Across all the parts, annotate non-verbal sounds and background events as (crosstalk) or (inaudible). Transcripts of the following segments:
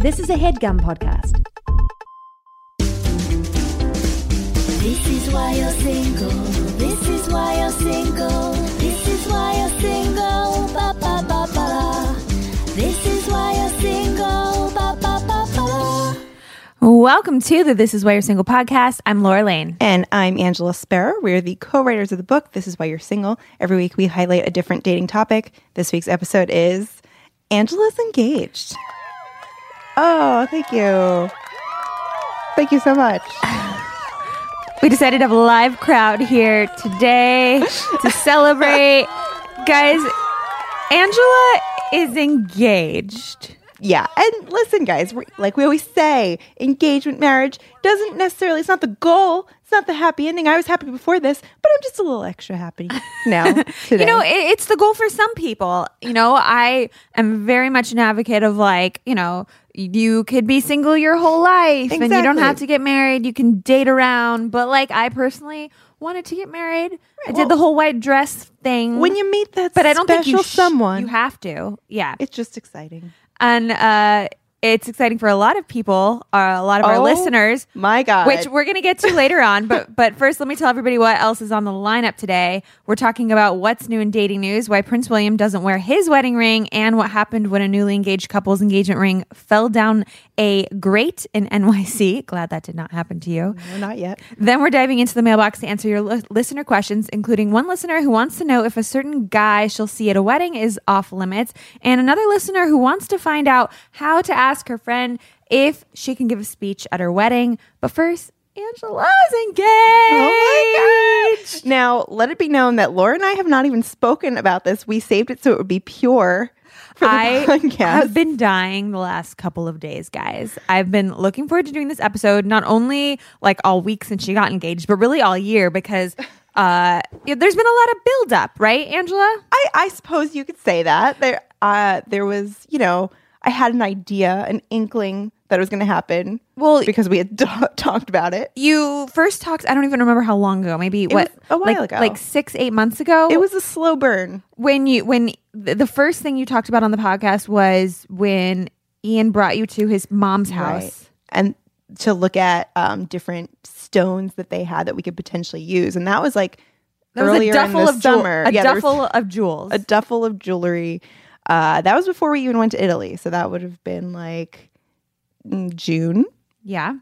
This is a headgum podcast. This is why you're single. This is why you're single. This is why you're single. Ba ba ba ba. This is why you're single. Ba ba ba ba. Welcome to the This Is Why You're Single podcast. I'm Laura Lane. And I'm Angela Spera. We're the co writers of the book, This Is Why You're Single. Every week we highlight a different dating topic. This week's episode is Angela's Engaged. Oh, thank you. Thank you so much. We decided to have a live crowd here today to (laughs) celebrate. Guys, Angela is engaged. Yeah. And listen, guys, like we always say, engagement marriage doesn't necessarily, it's not the goal, it's not the happy ending. I was happy before this, but I'm just a little extra happy (laughs) now. You know, it, it's the goal for some people. You know, I am very much an advocate of like, you know, you could be single your whole life and you don't have to get married. You can date around. But like, I personally wanted to get married. I well- did the whole white dress thing. when you meet that but I don't think you special sh- someone, You have to. Yeah. it's just exciting. And uh, it's exciting for a lot of people, uh, a lot of our Oh, listeners, My God. which we're going to get to later on. But (laughs) but first, let me tell everybody what else is on the lineup today. We're talking about what's new in dating news, why Prince William doesn't wear his wedding ring, and what happened when a newly engaged couple's engagement ring fell down a grate in NYC. Glad that did not happen to you. no, not yet. Then we're diving into the mailbox to answer your li- listener questions, including one listener who wants to know if a certain guy she'll see at a wedding is off limits, and another listener who wants to find out how to ask her friend if she can give a speech at her wedding. But first, Angela's engaged. Oh my God. Now, let it be known that Laura and I have not even spoken about this. We saved it so it would be pure I podcast. have been dying the last couple of days, guys. I've been looking forward to doing this episode, not only like all week since she got engaged, but really all year because uh, there's been a lot of build up, right, Angela? I, I suppose you could say that. There, uh, there was, you know, I had an idea, an inkling that it was going to happen. Well, because we had (laughs) talked about it. you first talked. I don't even remember how long ago. Maybe what was a while like, ago. like six, eight months ago. It was a slow burn. when you when th- the first thing you talked about on the podcast was when Ian brought you to his mom's house. and to look at um, different stones that they had that we could potentially use, and that was like There was a duffel of summer. a Yeah, there was duffel of jewels. a duffel of jewelry. Uh, that was before we even went to Italy, so that would have been like mm, June. Yeah.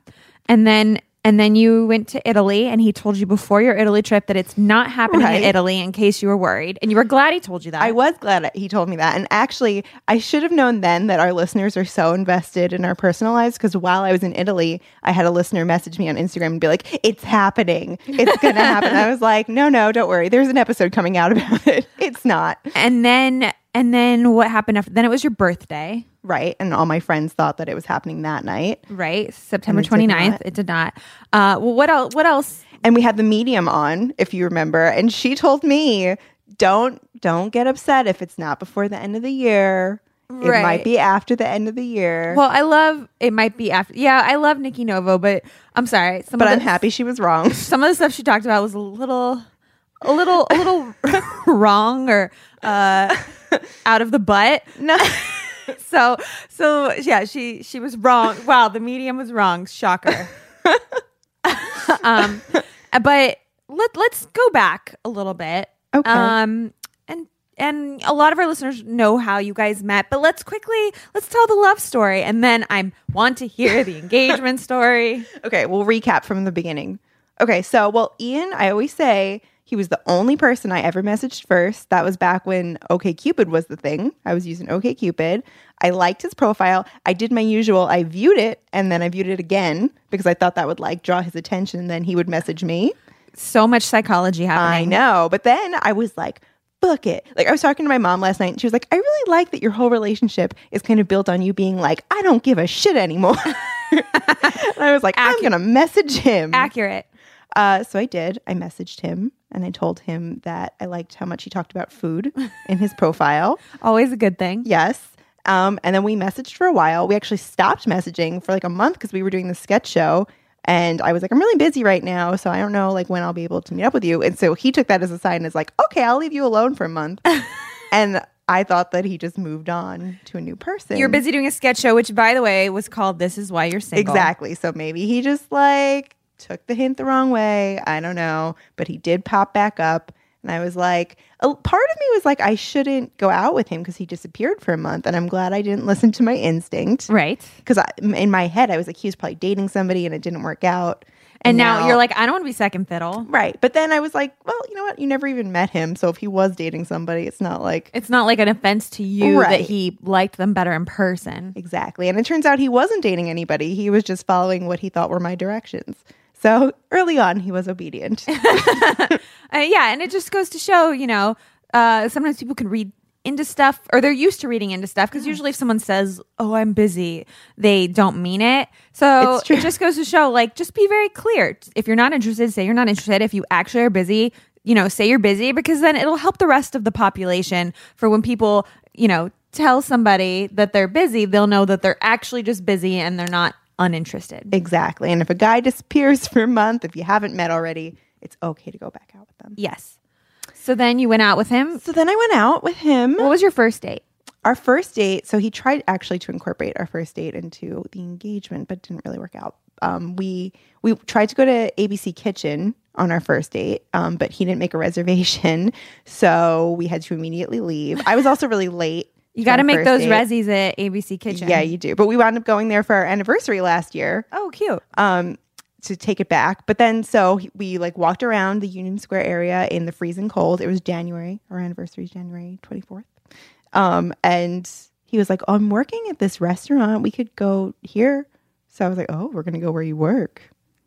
And then and then you went to Italy and he told you before your Italy trip that it's not happening Right. in Italy in case you were worried. And you were glad he told you that. I was glad he told me that. And actually, I should have known then that our listeners are so invested in our personal lives because while I was in Italy, I had a listener message me on Instagram and be like, it's happening. It's going (laughs) to happen. I was like, no, no, don't worry. There's an episode coming out about (laughs) it. It's not. and then and then what happened after then it was your birthday, Right. And all my friends thought that it was happening that night. right? September it 29th. not. It did not. Uh well what else what else? And we had the medium on, if you remember. And she told me, don't don't get upset if it's not before the end of the year. It might be after the end of the year. Well, I love it might be after Yeah, I love Nikki Novo, but I'm sorry. Some but of I'm happy she was wrong. (laughs) some of the stuff she talked about was a little a little a little (laughs) (laughs) wrong or uh out of the butt. No. (laughs) so so yeah she she was wrong. Wow the medium was wrong. Shocker. (laughs) Um but let, let's go back a little bit. Okay. um and and a lot of our listeners know how you guys met but let's quickly let's tell the love story and then i want to hear the (laughs) engagement story. Okay, we'll recap from the beginning. Okay, so well, Ian, I always say he was the only person I ever messaged first. That was back when OKCupid was the thing. I was using OKCupid. I liked his profile. I did my usual. I viewed it and then I viewed it again because I thought that would like draw his attention. And then he would message me. so much psychology happening. I know, but then I was like, "Book it." Like I was talking to my mom last night, and she was like, "I really like that your whole relationship is kind of built on you being like, I don't give a shit anymore." (laughs) and I was like, "I'm gonna message him." accurate Uh, so I did. I messaged him and I told him that I liked how much he talked about food in his profile. (laughs) always a good thing Yes. Um, and then we messaged for a while. We actually stopped messaging for like a month because we were doing the sketch show. And I was like, I'm really busy right now, so I don't know like when I'll be able to meet up with you. And so he took that as a sign and is like, okay, I'll leave you alone for a month. (laughs) and I thought that he just moved on to a new person. You're busy doing a sketch show, which, by the way, was called "This Is Why You're Single." Exactly. So maybe he just like took the hint the wrong way. I don't know. But he did pop back up. And I was like, a part of me was like, I shouldn't go out with him because he disappeared for a month. And I'm glad I didn't (laughs) listen to my instinct. Right. Because in my head, I was like, he was probably dating somebody and it didn't work out. And now, you're like, I don't want to be second fiddle. right. But then I was like, well, you know what? You never even met him. So if he was dating somebody, it's not like It's not like an offense to you that he liked them better in person. Exactly. And it turns out he wasn't dating anybody. He was just following what he thought were my directions. So early on, he was obedient. (laughs) Uh, yeah, and it just goes to show, you know, uh, sometimes people can read into stuff or they're used to reading into stuff because usually if someone says, "Oh, I'm busy," they don't mean it. So it just goes to show, like, just be very clear. If you're not interested, say you're not interested. If you actually are busy, you know, say you're busy because then it'll help the rest of the population for when people, you know, tell somebody that they're busy, they'll know that they're actually just busy and they're not uninterested. exactly. And if a guy disappears for a month, if you haven't met already, it's okay to go back out with them. Yes. So then you went out with him. So then I went out with him. What was your first date? Our first date, so he tried actually to incorporate our first date into the engagement, but didn't really work out. Um, we we tried to go to ABC Kitchen on our first date, um, but he didn't make a (laughs) reservation, so we had to immediately leave. I was also really late. You got to make those date. resis at ABC Kitchen. Yeah, you do. But we wound up going there for our anniversary last year Oh, cute. um, to take it back. But then, so we like walked around the Union Square area in the freezing cold. It was January. Our anniversary is January 24th. Um, and he was like, Oh, I'm working at this restaurant. We could go here. So I was like, Oh, we're going to go where you work.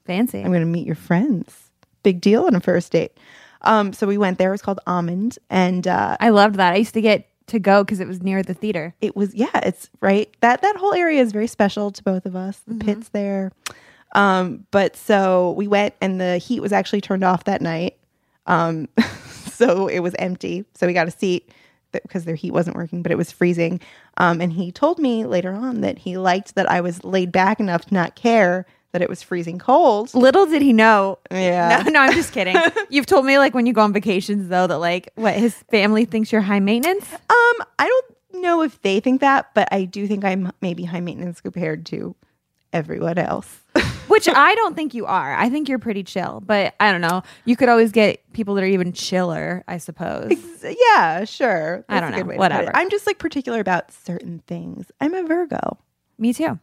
Fancy. I'm going to meet your friends. Big deal on a first date. Um, so we went there. It was called Almond. And uh, I loved that. I used to get to go because it was near the theater. it was yeah it's right that that whole area is very special to both of us the pits there. Um but so we went and the heat was actually turned off that night. Um (laughs) so it was empty. So we got a seat because their heat wasn't working but it was freezing. Um and he told me later on that he liked that i was laid back enough to not care that it was freezing cold Little did he know. Yeah. (laughs) No, no, I'm just kidding. (laughs) You've told me like when you go on vacations though that like what his family thinks you're high maintenance. um i don't know if they think that but i do think i'm maybe high maintenance compared to everyone else (laughs) Which I don't think you are. I think you're pretty chill. But I don't know. You could always get people that are even chiller, I suppose. Yeah, sure. I don't a good know. way to put it. Whatever. I'm just like particular about certain things. I'm a Virgo. Me too.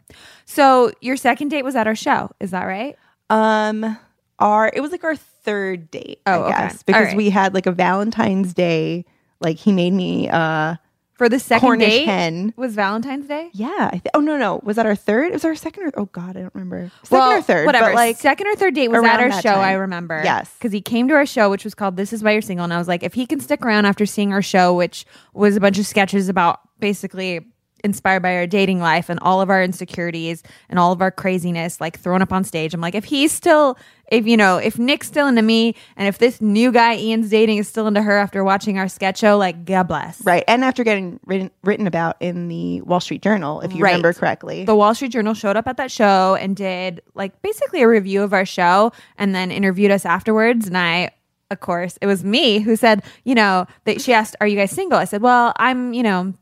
So your second date was at our show. Is that right? Um, our it was like our third date, Oh, I okay. guess, because right. we had like a Valentine's Day. Like he made me uh For the second Cornish date hen. was Valentine's Day? Yeah. I th- oh no no was that our third? It was our second or oh god I don't remember. Second or third? Whatever. But like second or third date was at our show. I remember. Yes. because he came to our show, which was called "This Is Why You're Single," and I was like, if he can stick around after seeing our show, which was a bunch of sketches about basically inspired by our dating life and all of our insecurities and all of our craziness, like thrown up on stage. I'm like, if he's still, if you know, if Nick's still into me, and if this new guy Ian's dating is still into her after watching our sketch show, like, God bless. right and after getting written written about in the Wall Street Journal, if you Right. remember correctly. The Wall Street Journal showed up at that show and did like basically a review of our show and then interviewed us afterwards. And I, of course, it was me who said, you know, that she asked, Are you guys single? I said, Well, I'm, you know,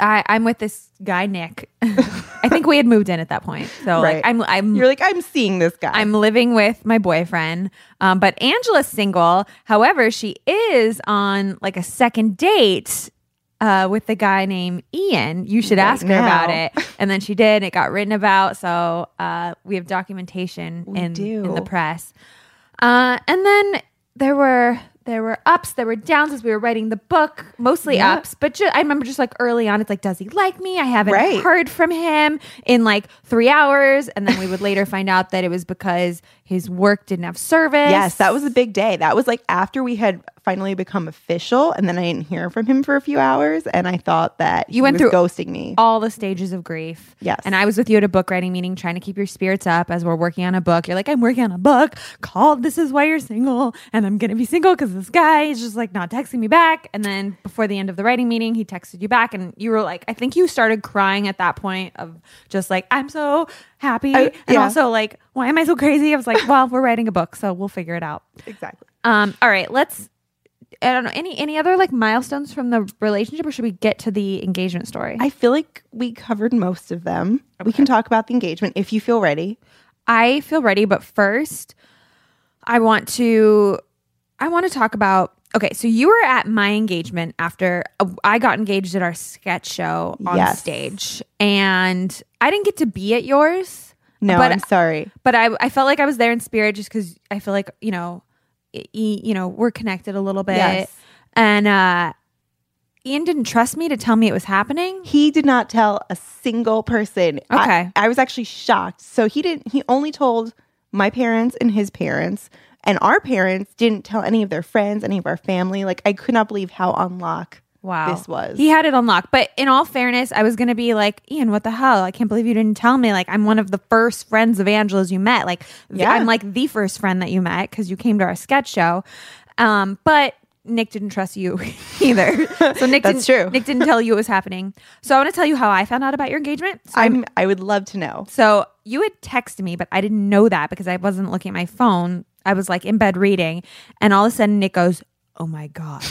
I, I'm with this guy, Nick. (laughs) I think we had moved in at that point. So Right. like I'm I'm You're like I'm seeing this guy. I'm living with my boyfriend, um, but Angela's single. However, she is on like a second date uh, with the guy named Ian. You should ask her about it. And then she did. It got written about. So uh, we have documentation in do. in the press. Uh, and then there were there were ups, there were downs as we were writing the book. Mostly Yeah. ups, but ju- I remember just like early on, it's like, does he like me? I haven't Right. heard from him in like three hours, and then we would later find out that it was because his work didn't have service. Yes, that was a big day. That was like after we had finally become official, and then I didn't hear from him for a few hours, and I thought that You he went was through ghosting me. all the stages of grief. Yes. And I was with you at a book writing meeting trying to keep your spirits up as we're working on a book. You're like, I'm working on a book called This Is Why You're Single. And I'm going to be single because this guy He's just like not texting me back. And then before the end of the writing meeting, he texted you back. And you were like, I think you started crying at that point of just like, I'm so happy. I- and yeah. also like, why am I so crazy? I was like, well, we're writing a book, so we'll figure it out. Exactly. Um, all right, let's I don't know any any other like milestones from the relationship, or should we get to the engagement story? I feel like we covered most of them. We can talk about the engagement if you feel ready. I feel ready, but first, I want to I want to talk about. Okay, so you were at my engagement after uh, I got engaged at our sketch show on Yes. stage, and I didn't get to be at yours. No, But- I'm sorry. but I, I felt like I was there in spirit just because I feel like you know, I- I- you know, we're connected a little bit, Yes. and uh, Ian didn't trust me to tell me it was happening. He did not tell a single person. I- Okay. I, was actually shocked. So he didn't, he only told my parents and his parents. And our parents didn't tell any of their friends, any of our family. Like, I could not believe how on lock Wow, this was. He had it unlocked, but in all fairness, I was gonna be like, Ian, what the hell? I can't believe you didn't tell me. Like, I'm one of the first friends of Angela's you met. Like, Yeah. I'm like the first friend that you met because you came to our sketch show. Um, but Nick didn't trust you (laughs) either. So Nick (laughs) That's didn't, true. Nick didn't tell you what was happening. So I want to tell you how I found out about your engagement. So I'm, I would love to know. So you had texted me, but I didn't know that because I wasn't looking at my phone. I was like in bed reading, and all of a sudden Nick goes, "Oh my god,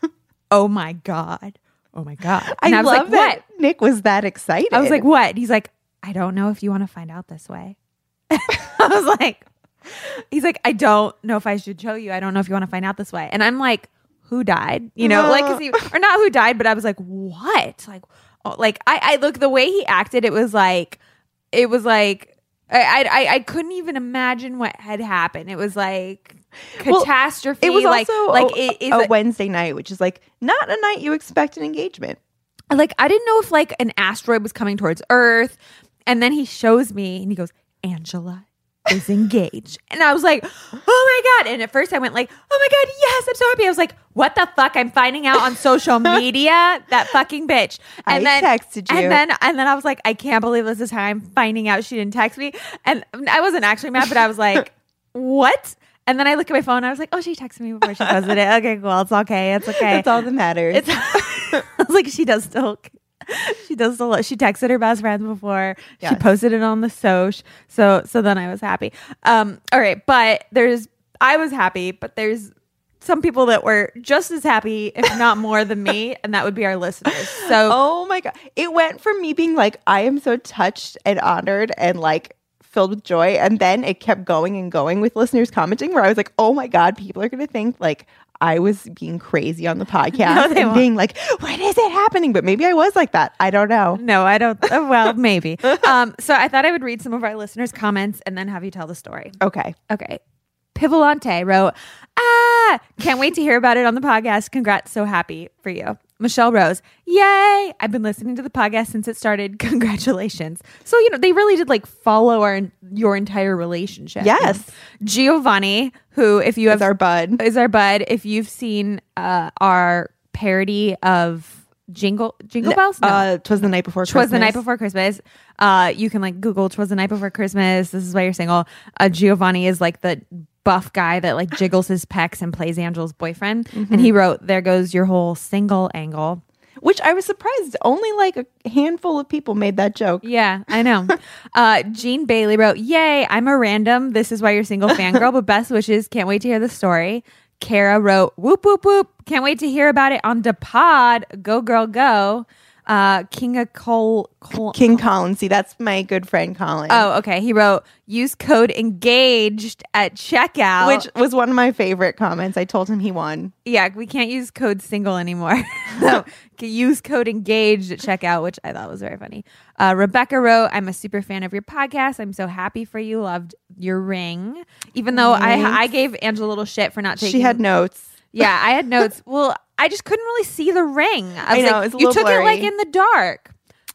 (laughs) oh my god, oh my god!" And I, I, was love like, that "What?" Nick was that excited. I was like, "What?" And he's like, "I don't know if you want to find out this way." (laughs) I was like, "He's like, I don't know if I should show you. I don't know if you want to find out this way." And I'm like, "Who died?" You know, like, 'cause he, (laughs) or not who died, but I was like, "What?" Like, oh, like I, I look the way he acted. It was like, it was like. I, I I couldn't even imagine what had happened. It was like Well, catastrophe. it was like also like a, it is a a- Wednesday night, which is like not a night you expect an engagement. like I didn't know if like an asteroid was coming towards Earth, and then he shows me and he goes, "Angela is engaged," and I was like, "Oh my god!" And at first I went like, "Oh my god, yes, I'm so happy." I was like, "What the fuck?" I'm finding out on social (laughs) media that fucking bitch. And I then texted you. and then and then I was like, "I can't believe this is how I'm finding out she didn't text me," and I wasn't actually mad, but I was like, (laughs) "What?" And then I look at my phone. and I was like, "Oh, she texted me before she posted it. Okay, cool. It's okay. It's okay." That's all that matters. It's (laughs) I was like, she does still (laughs) she does still she texted her best friends before. She posted it on the soch. So so then I was happy. Um all right, but there's I was happy, but there's some people that were just as happy, if (laughs) not more than me, and that would be our listeners. So (laughs) Oh my god. It went from me being like, I am so touched and honored and like filled with joy. And then it kept going and going with listeners commenting where I was like, oh my God, people are gonna think like I was being crazy on the (laughs) podcast No, and won't. being like, when is it happening? But maybe I was like that. I don't know. no, I don't. uh, Well, (laughs) maybe. (laughs) Um, so I thought I would read some of our listeners' comments and then have you tell the story. Okay. Okay. Pivolante wrote, Ah, can't wait to hear about it on the podcast. Congrats. So happy for you. Michelle Rose, yay. I've been listening to the podcast since it started. (laughs) Congratulations. So, you know, they really did like follow our your entire relationship. Yes. Giovanni, who, if you have As our bud. is our bud, if you've seen uh, our parody of Jingle Jingle Bells, No. Uh, twas the night before Twas the night Christmas. before Christmas. Uh, you can like Google "Twas the night before Christmas." This is why you're single. Uh, Giovanni is like the buff guy that like jiggles his pecs and plays Angela's boyfriend. And he wrote, "There goes your whole single angle." Which I was surprised. Only like a handful of people made that joke. Yeah, I know. (laughs) uh, Jean Bailey wrote, "Yay! I'm a random. This is why you're single, fangirl. But best wishes. Can't wait to hear the story." Kara wrote, "Whoop whoop whoop! Can't wait to hear about it on the pod. Go girl go." Uh, King of Cole, King Colin. See, that's my good friend Colin. Oh, okay. He wrote, use code engaged at checkout. Which was one of my favorite comments. I told him he won. yeah, we can't use code single anymore. (laughs) so (laughs) use code engaged at checkout, which I thought was very funny. Uh, Rebecca wrote, I'm a super fan of your podcast. I'm so happy for you. Loved your ring. Even though I I gave Angela a little shit for not taking She had notes. Yeah, I had (laughs) notes. well, I just couldn't really see the ring. I, was know, like, you took it like in the dark.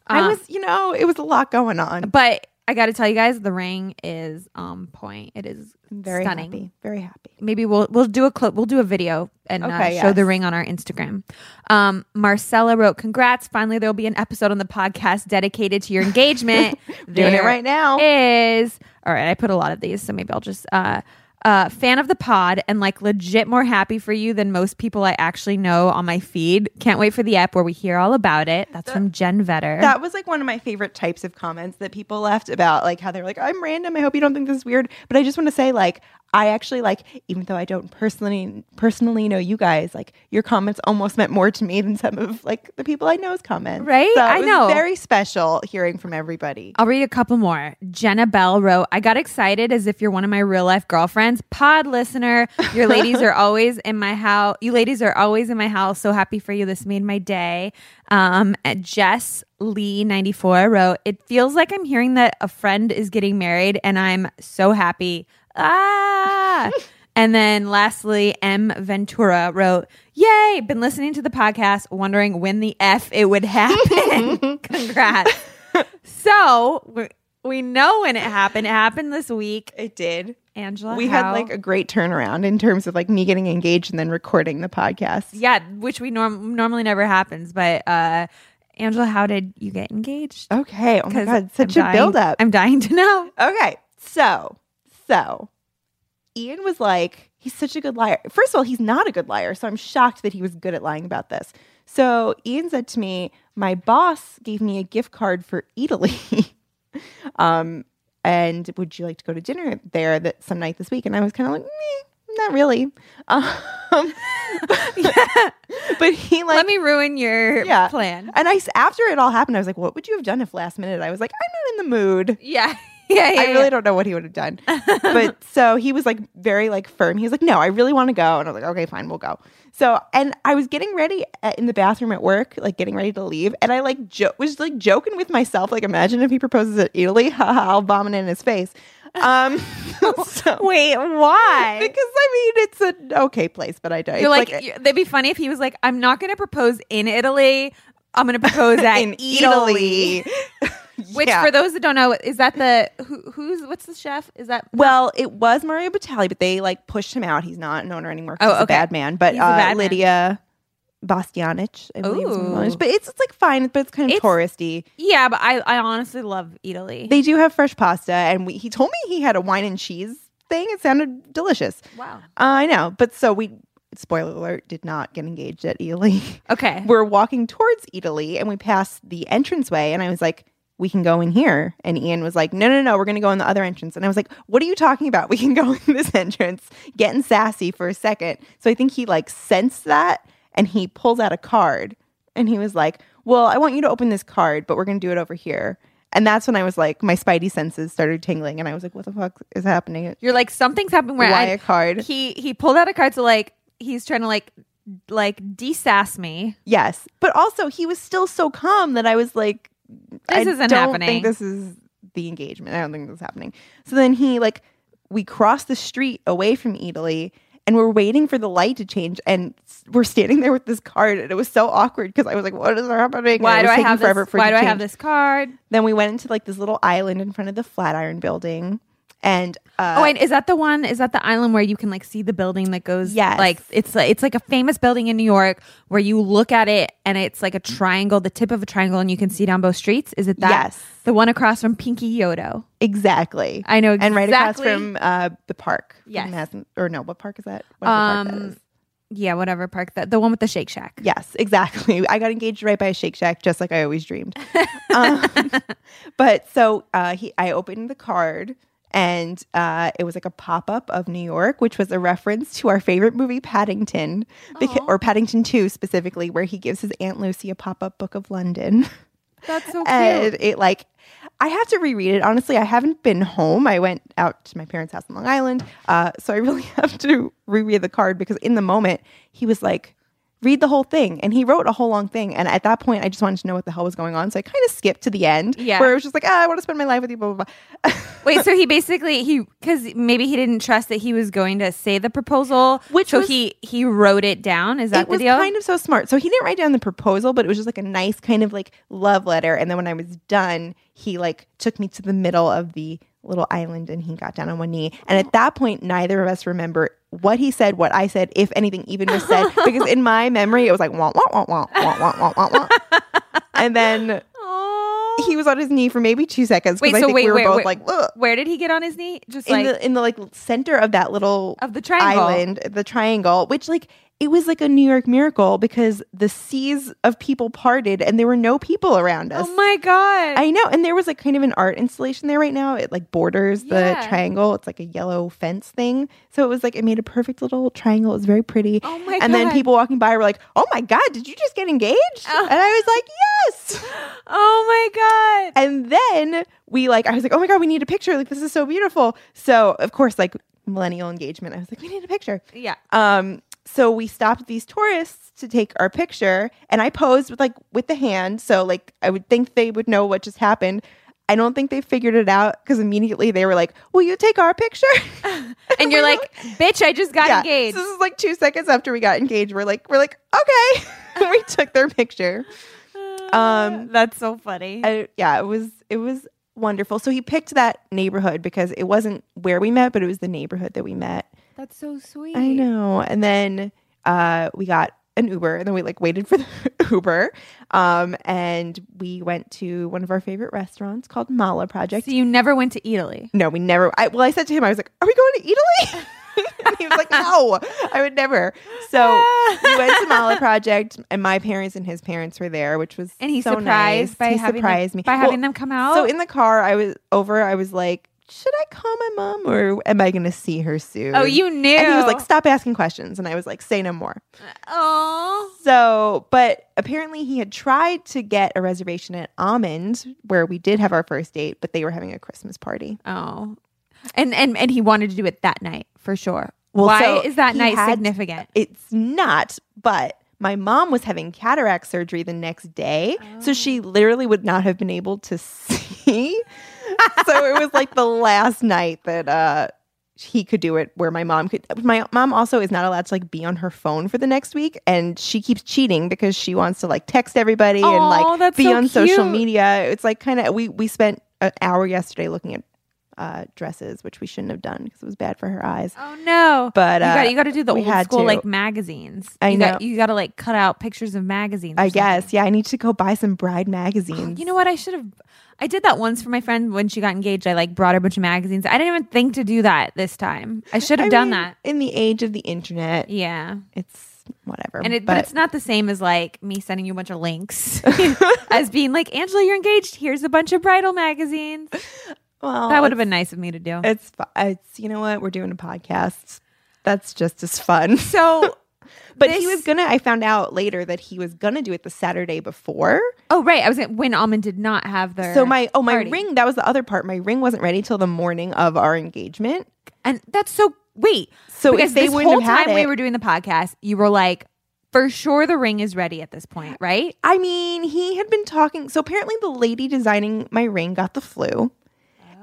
I Uh, was, you know, it was a lot going on. but I got to tell you guys, the ring is on point. It is Very stunning. happy. Very happy. maybe we'll we'll do a clip we'll do a video and uh, Okay, show the ring on our instagram um marcella wrote congrats finally there'll be an episode on the podcast dedicated to your engagement (laughs) Doing it right now. is all right i put a lot of these so maybe i'll just uh uh, fan of the pod and like legit more happy for you than most people I actually know on my feed. Can't wait for the app where we hear all about it. That's from Jen Vetter. That was like one of my favorite types of comments that people left about like how they're like, I'm random. I hope you don't think this is weird. But I just want to say, like, I actually like, even though I don't personally personally know you guys, like your comments almost meant more to me than some of like the people I know's comments. Right? So I know. Very special hearing from everybody. I'll read a couple more. Jenna Bell wrote, I got excited as if you're one of my real life girlfriends. Pod listener, your (laughs) ladies are always in my house. You ladies are always in my house. So happy for you. This made my day. Um, Jess Lee 94 wrote, It feels like I'm hearing that a friend is getting married and I'm so happy. Ah. And then lastly, M. Ventura wrote, Yay, been listening to the podcast, wondering when the F it would happen. (laughs) Congrats. so we, know when it happened. It happened this week. It did. Angela, We had like a great turnaround in terms of like me getting engaged and then recording the podcast. yeah, which we norm- normally never happens. But uh, Angela, how did you get engaged? Okay. Oh my god, such I'm a dying- build up. I'm dying to know. Okay. So, so Ian was like, he's such a good liar. First of all, he's not a good liar. So I'm shocked that he was good at lying about this. So Ian said to me, my boss gave me a gift card for Eataly. (laughs) um, and would you like to go to dinner there that some night this week? And I was kind of like, Meh, not really. (laughs) Um, (laughs) but he like Let me ruin your yeah. plan. And I after it all happened, I was like, what would you have done if last minute I was like, I'm not in the mood. Yeah. (laughs) Yeah, yeah, I really yeah. don't know what he would have done. (laughs) but so he was like very like firm. He was like, "No, I really want to go." And I was like, "Okay, fine, we'll go." So, and I was getting ready at, in the bathroom at work, like getting ready to leave, and I like jo- was like joking with myself, like, "Imagine if he proposes at Eataly, (laughs) haha, I'll vomit in his face." Um, so, Wait, why? because I mean, it's an okay place, but I don't. You're it's like, you- they'd be funny if he was like, I'm not going to propose in Italy. I'm going to propose at in Italy. Italy. Which, Yeah. for those that don't know, is that the who, who's what's the chef? Is that Well, it was Mario Batali, but they like pushed him out. He's not an owner anymore. Oh, okay. bad man. But uh, bad man. Lidia Bastianich, I believe. But it's, it's like fine, but it's kind of It's- touristy. yeah? But I I honestly love Eataly. They do have fresh pasta, and we, he told me he had a wine and cheese thing. It sounded delicious. wow. Uh, I know, but so we. Spoiler alert: Did not get engaged at Eataly. Okay. (laughs) We're walking towards Eataly, and we passed the entranceway, and I was like. We can go in here. And Ian was like, No, no, no, we're going to go in the other entrance. And I was like, What are you talking about? (laughs) We can go in this entrance, getting sassy for a second. So I think he like sensed that and he pulls out a card and he was like, Well, I want you to open this card, but we're going to do it over here. And that's when I was like, my spidey senses started tingling. And I was like, What the fuck is happening? You're like something's happening where Why I, a card? he he pulled out a card to like he's trying to like like desass me. Yes. But also, he was still so calm that I was like, This I isn't don't happening. think this is the engagement. I don't think this is happening. So then he like we crossed the street away from Eataly and we're waiting for the light to change and we're standing there with this card and it was so awkward because I was like, what is happening? Why do I have forever this? for Why do I have this card? Then we went into like this little island in front of the Flatiron building and uh, oh, and is that the one? Is that the island where you can like see the building that goes? Yeah, Like it's like it's like a famous building in New York where you look at it and it's like a triangle, the tip of a triangle, and you can see down both streets. Is it that? Yes. The one across from Pinky Yodo. exactly. I know And right across from uh, the park. Yes. Or no, what park is that? Whatever park that Um. Yeah, whatever park that the one with the Shake Shack. Yes, exactly. (laughs) I got engaged right by a Shake Shack, just like I always dreamed. (laughs) um, (laughs) but so uh, he, I opened the card, and uh, it was like a pop up of New York, which was a reference to our favorite movie, Paddington, beca- or Paddington Two specifically, where he gives his aunt Lucy a pop up book of London. That's so (laughs) cute. and it like I have to reread it. Honestly, I haven't been home. I went out to my parents' house in Long Island, uh, so I really (laughs) have to reread the card because in the moment he was like, "Read the whole thing," and he wrote a whole long thing. And at that point, I just wanted to know what the hell was going on, so I kind of skipped to the end, Yeah. where it was just like, ah, "I want to spend my life with you." Blah blah blah. (laughs) Wait, so he basically he because maybe he didn't trust that he was going to say the proposal, Which so was- he he wrote it down. Is that it the was deal? kind of so smart. So he didn't write down the proposal, but it was just like a nice kind of like love letter. And then when I was done, he like took me to the middle of the little island and he got down on one knee. And at that point, neither of us remember what he said, what I said, if anything even was said, because in my memory it was like wah wah wah wah wah wah wah wah wah. (laughs) And then Aw. he was on his knee for maybe two seconds. Wait, because I so think wait, we were wait, both wait. like, Ugh. Where did he get on his knee? Just in like the in the like center of that little of the triangle. island, the triangle, which like it was like a New York miracle because the seas of people parted and there were no people around oh us. Oh my god. I know. And there was like kind of an art installation there right now. It like borders the Yeah. triangle. It's like a yellow fence thing. So it was like, it made a perfect little triangle. It was very pretty. Oh my and then God. people walking by were like, oh my God, did you just get engaged? Oh. And I was like, yes. (gasps) (laughs) oh my god. And then we like, I was like, oh my God, we need a picture. Like, this is so beautiful. So, of course, like millennial engagement, I was like, we need a picture. Yeah. Um, so we stopped these tourists to take our picture, and I posed with like with the hand. So like I would think they would know what just happened. I don't think they figured it out because immediately they were like, "Will you take our picture?" (laughs) And you're like, bitch, I just got Yeah. engaged. So this is like two seconds after we got engaged. We're like, we're like, okay. (laughs) we took their picture. Um, (laughs) That's so funny. I- yeah, it was it was wonderful. So he picked that neighborhood because it wasn't where we met, but it was the neighborhood that we met. That's so sweet. I know. And then uh, we got an Uber, and then we like waited for the (laughs) Uber, um, and we went to one of our favorite restaurants called Mala Project. So you never went to Eataly. no, we never. I, well, I said to him, I was like, "Are we going to Eataly?" (laughs) and (laughs) he was like, "No, I would never." So we went to Mala (laughs) Project, and my parents and his parents were there, which was And he's so surprised nice. by he having surprised them, me by Well, having them come out. So in the car, I was over. I was like, "Should I call my mom, or am I going to see her soon?" oh, you knew. And he was like, "Stop asking questions," and I was like, "Say no more." oh. So, but apparently he had tried to get a reservation at Almond, where we did have our first date, but they were having a Christmas party. Oh. And and and he wanted to do it that night for sure. Well, Why so is that night had- significant? It's not, but my mom was having cataract surgery the next day, so she literally would not have been able to (laughs) see. so it was like the last night that uh he could do it where my mom could my mom also is not allowed to like be on her phone for the next week and she keeps cheating because she wants to like text everybody and like be so on social media it's like kind of we we spent an hour yesterday looking at uh dresses which we shouldn't have done because it was bad for her eyes Oh no! But, you uh, got you got to do the old school to. like magazines. I you know. Got, you got to like cut out pictures of magazines. I guess. something. Yeah, I need to go buy some bride magazines. (gasps) You know what? I should have. I did that once for my friend when she got engaged. I like brought her a bunch of magazines. I didn't even think to do that this time. I should have I done mean, that. In the age of the internet, Yeah. it's whatever. And it, but, it's not the same as like me sending you a bunch of links (laughs) as being like, Angela, you're engaged. Here's a bunch of bridal magazines. (laughs) well, That would have been nice of me to do. It's it's you know what we're doing a podcast. That's just as fun. (laughs) So, But he was gonna. I found out later that he was gonna do it the Saturday before. oh right, I was gonna, when Almond did not have their So my oh my party. ring. That was the other part. My ring wasn't ready till the morning of our engagement. and that's so wait. So because if they this whole have had time we were doing the podcast, you were like, for sure the ring is ready at this point, right? I mean, he had been talking. So apparently, the lady designing my ring got the flu,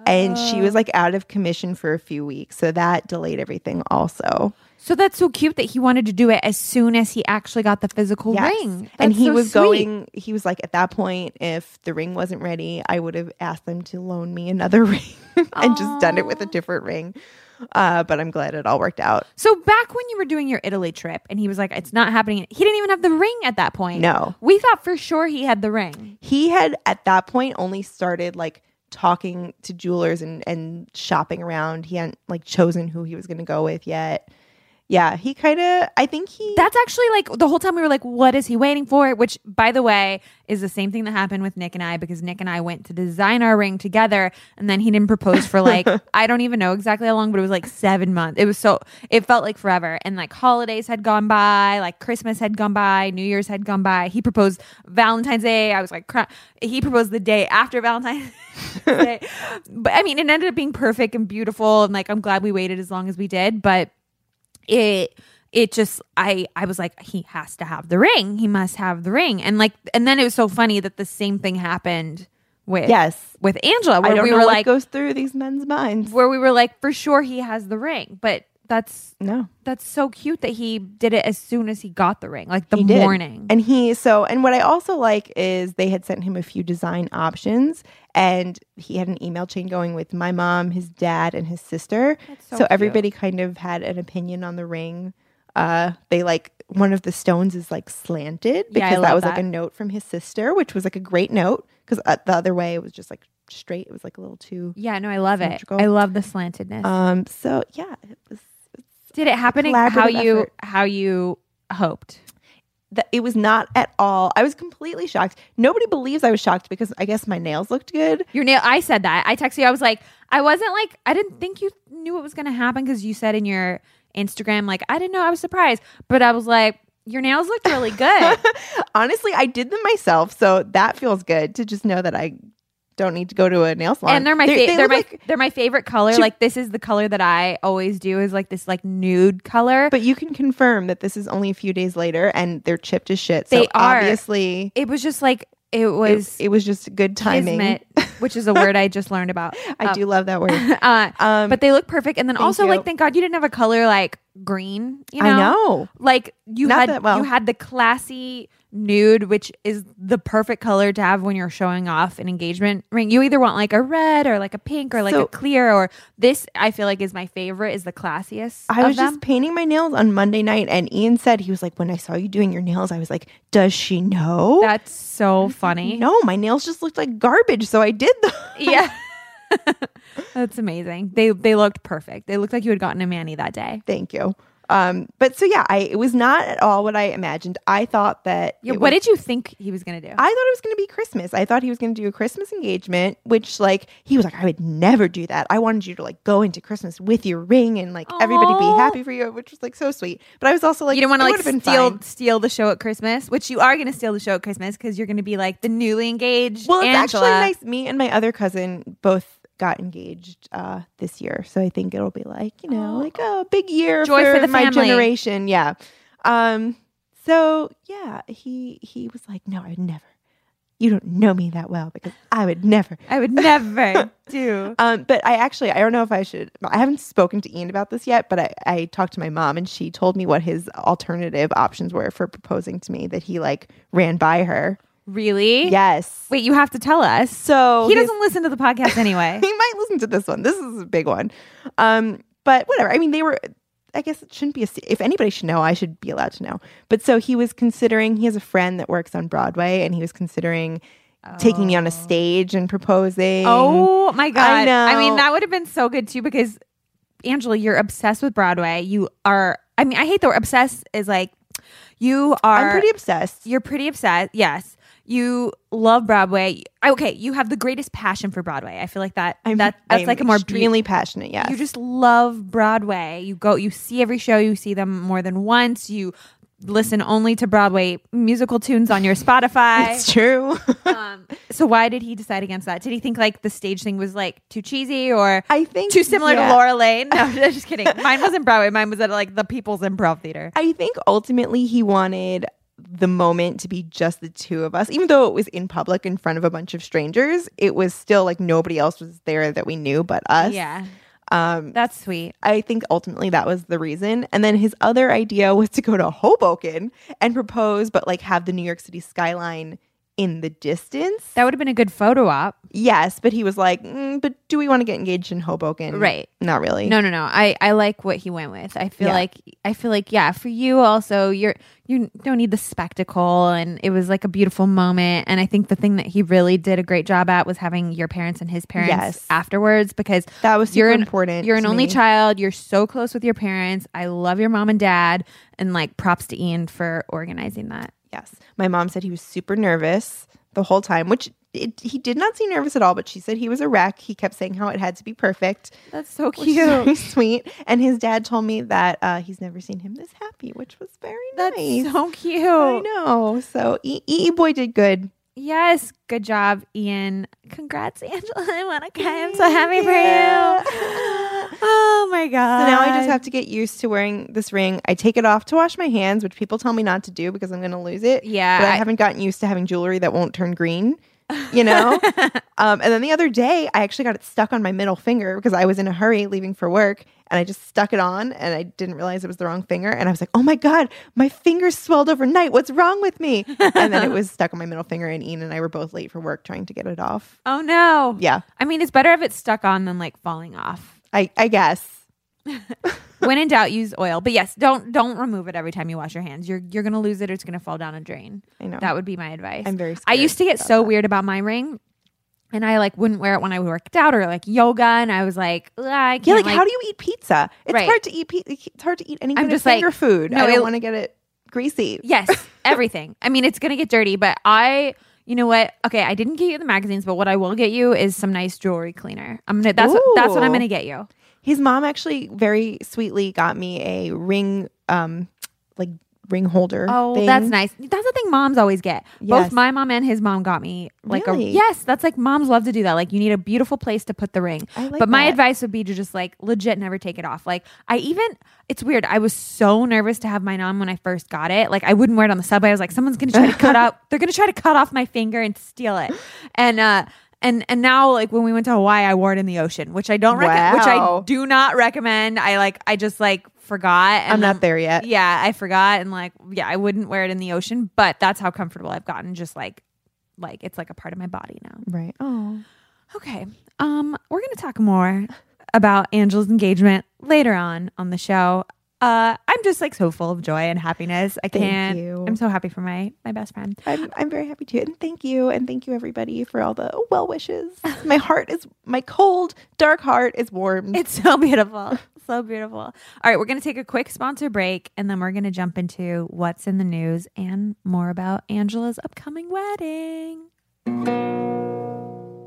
and she Oh. was like out of commission for a few weeks. So that delayed everything. Also, So that's so cute that he wanted to do it as soon as he actually got the physical Yes. ring. and he so was sweet. going. He was like, at that point, if the ring wasn't ready, I would have asked them to loan me another (laughs) ring and just done it with a different ring. Uh, but I'm glad it all worked out. So back when you were doing your Italy trip, and he was like, "It's not happening." He didn't even have the ring at that point. No. we thought for sure he had the ring. He had at that point only started like talking to jewelers and and shopping around. He hadn't like chosen who he was going to go with yet. Yeah, he kind of. I think he. That's actually like the whole time we were like, "What is he waiting for?" Which, by the way, is the same thing that happened with Nick and I because Nick and I went to design our ring together, and then he didn't propose for like (laughs) I don't even know exactly how long, but it was like seven months. It was so it felt like forever, and like holidays had gone by, like Christmas had gone by, New Year's had gone by. He proposed Valentine's Day. I was like, cry- he proposed the day after Valentine's (laughs) Day, (laughs) but I mean, it ended up being perfect and beautiful, and like I'm glad we waited as long as we did, but it it just I I was like he has to have the ring. He must have the ring. And like and then it was so funny that the same thing happened with yes. with Angela I where don't we know were what like goes through these men's minds. where we were like for sure he has the ring. But that's No, that's so cute that he did it as soon as he got the ring, like the he did. morning. And he so and what I also like is they had sent him a few design options and he had an email chain going with my mom, his dad, and his sister. That's So, so everybody kind of had an opinion on the ring. Uh they like one of the stones is like slanted Yeah, because that was like a note from his sister, which was like a great note because uh, the other way it was just like straight. It was like a little too yeah, no, I love it. I love the slantedness. um so yeah, it was did it happen? How you effort. how you hoped. that it was not at all. I was completely shocked. Nobody believes I was shocked because I guess my nails looked good. Your nail. I said that. I texted you. I was like, I wasn't like, I didn't think you knew what was going to happen because you said in your Instagram, like, I didn't know. I was surprised, but I was like, your nails looked really good. (laughs) Honestly, I did them myself, so that feels good to just know that I don't need to go to a nail salon. and they're my They- fa- they they're my like- they're my favorite color. Should- like this is the color that I always do is like this like nude color. but you can confirm that this is only a few days later, and they're chipped as shit. So They are. obviously, it was just like it it, was it was just good timing. kismet, (laughs) which is a word I just learned about. I Um, do love that word. (laughs) Uh, Um, but they look perfect, and then also you. like thank God you didn't have a color like green. You know, I know. like you Not had that well. you had the classy nude, which is the perfect color to have when you're showing off an engagement ring. You either want like a red or like a pink or like So- a clear or this. I feel like is my favorite. Is the classiest. I was them. just painting my nails on Monday night, and Ian said he was like, "When I saw you doing your nails, I was like, does she know?" That's so funny. no, my nails just looked like garbage, so I did them. Yeah. (laughs) (laughs) (laughs) That's amazing. They they looked perfect. They looked like you had gotten a Manny that day. Thank you. Um, but so yeah, I it was not at all what I imagined. I thought that Yeah, what was- did you think he was gonna do? I thought it was going to be Christmas. I thought he was going to do a Christmas engagement, which like he was like, I would never do that. I wanted you to like go into Christmas with your ring and like everybody be happy for you, which was like so sweet. But I was also like, you didn't want to like steal fine. steal the show at Christmas, which you are going to steal the show at Christmas because you're going to be like the newly engaged. Well, it's Angela. actually nice. Me and my other cousin both got engaged uh, this year, so I think it'll be like you know, Oh. like a big year Joy for the my family. generation. Yeah. Um. So yeah, he he was like, no, I would never. You don't know me that well because I would never. I would never (laughs) do. Um, but I actually, I don't know if I should. I haven't spoken to Ian about this yet, but I, I talked to my mom and she told me what his alternative options were for proposing to me that he like ran by her. Really? Yes. Wait, you have to tell us. So he doesn't listen to the podcast anyway. (laughs) he might listen to this one. This is a big one. Um, but whatever. I mean, they were. I guess it shouldn't be a. If anybody should know, I should be allowed to know. But so he was considering. He has a friend that works on Broadway, and he was considering taking me on a stage and proposing. oh my god! I know. I mean, that would have been so good too because Angela, you're obsessed with Broadway. You are. I mean, I hate the word obsessed. Is like you are. I'm pretty obsessed. You're pretty obsessed. Yes. You love Broadway. Okay, you have the greatest passion for Broadway. I feel like that I'm, that that's I'm like a more extremely passionate. Yes, You just love Broadway. You go, you see every show, you see them more than once. You listen only to Broadway musical tunes on your (laughs) Spotify. It's true. (laughs) um, so why did he decide against that? Did he think like the stage thing was like too cheesy or I think too similar yeah. to Laura Lane? No, (laughs) I'm just kidding. Mine wasn't Broadway. Mine was at like the People's Improv Theater. I think ultimately he wanted the moment to be just the two of us. Even though it was in public in front of a bunch of strangers, it was still like nobody else was there that we knew but us. Yeah, Um, that's sweet. I think ultimately that was the reason. And then his other idea was to go to Hoboken and propose, but like have the New York City skyline in the distance. That would have been a good photo op. yes, but he was like, "Mm, but do we want to get engaged in Hoboken? Right. Not really. No, no, no. I, I like what he went with. I feel Yeah. like I feel like yeah, for you also you're you don't need the spectacle and it was like a beautiful moment and I think the thing that he really did a great job at was having your parents and his parents Yes. afterwards because That was you're super an, important You're an only me. child, you're so close with your parents. I love your mom and dad and like props to Ian for organizing that. Yes. My mom said he was super nervous the whole time, which it, he did not seem nervous at all, but she said he was a wreck. He kept saying how it had to be perfect. That's so cute, very sweet. And his dad told me that uh, he's never seen him this happy, which was very That's nice. so cute. I know. So E E boy did good. Yes, good job, Ian. Congrats, Angela. I want to cry. I'm so happy for you. (laughs) Oh my god. So now I just have to get used to wearing this ring. I take it off to wash my hands, which people tell me not to do because I'm going to lose it. Yeah, But I, I- haven't gotten used to having jewelry that won't turn green, you know? (laughs) um, and then the other day, I actually got it stuck on my middle finger because I was in a hurry leaving for work and I just stuck it on and I didn't realize it was the wrong finger. And I was like, oh my God, my finger swelled overnight. What's wrong with me? and then it was (laughs) stuck on my middle finger. And Ian and I were both late for work trying to get it off. Oh no. Yeah, I mean, it's better if it's stuck on than like falling off. I, I guess. (laughs) when in doubt, use oil. But yes, don't don't remove it every time you wash your hands. You're you're gonna lose it or it's gonna fall down a drain. I know. That would be my advice. I'm very I used to get so that. weird about my ring. And I like wouldn't wear it when I worked out or like yoga, and I was like, I can't. Yeah, like, how do you eat pizza? It's Right. hard to eat. Pe- it's hard to eat any I'm kind just of finger like- food. no, I don't want to get it greasy. Yes, (laughs) everything. I mean, it's gonna get dirty, but I, you know what? Okay, I didn't get you the magazines, but what I will get you is some nice jewelry cleaner. I'm gonna. That's what, that's what I'm gonna get you. His mom actually very sweetly got me a ring, um, like ring holder. Oh, thing. that's nice. That's the thing moms always get. Yes. Both my mom and his mom got me like Really? a yes. That's like moms love to do that. Like you need a beautiful place to put the ring. Like but my advice would be to just like legit never take it off. Like I even it's weird. I was so nervous to have mine on when I first got it. Like I wouldn't wear it on the subway. I was like, someone's gonna try to cut (laughs) out. They're gonna try to cut off my finger and steal it. And uh. And and now like when we went to Hawaii, I wore it in the ocean, which I don't recommend. Which I do not recommend. I like I just like forgot. And I'm not there yet. yeah, I forgot and like yeah, I wouldn't wear it in the ocean, but that's how comfortable I've gotten just like like it's like a part of my body now. Right. Oh. Okay. Um we're going to talk more about Angela's engagement later on on the show. Uh I'm just like so full of joy and happiness. I can't you. I'm so happy for my my best friend. I'm I'm very happy too, and thank you, and thank you everybody for all the well wishes. (laughs) my heart is my cold, dark heart is warmed. It's so beautiful. So beautiful. All right, we're going to take a quick sponsor break and then we're going to jump into what's in the news and more about Angela's upcoming wedding.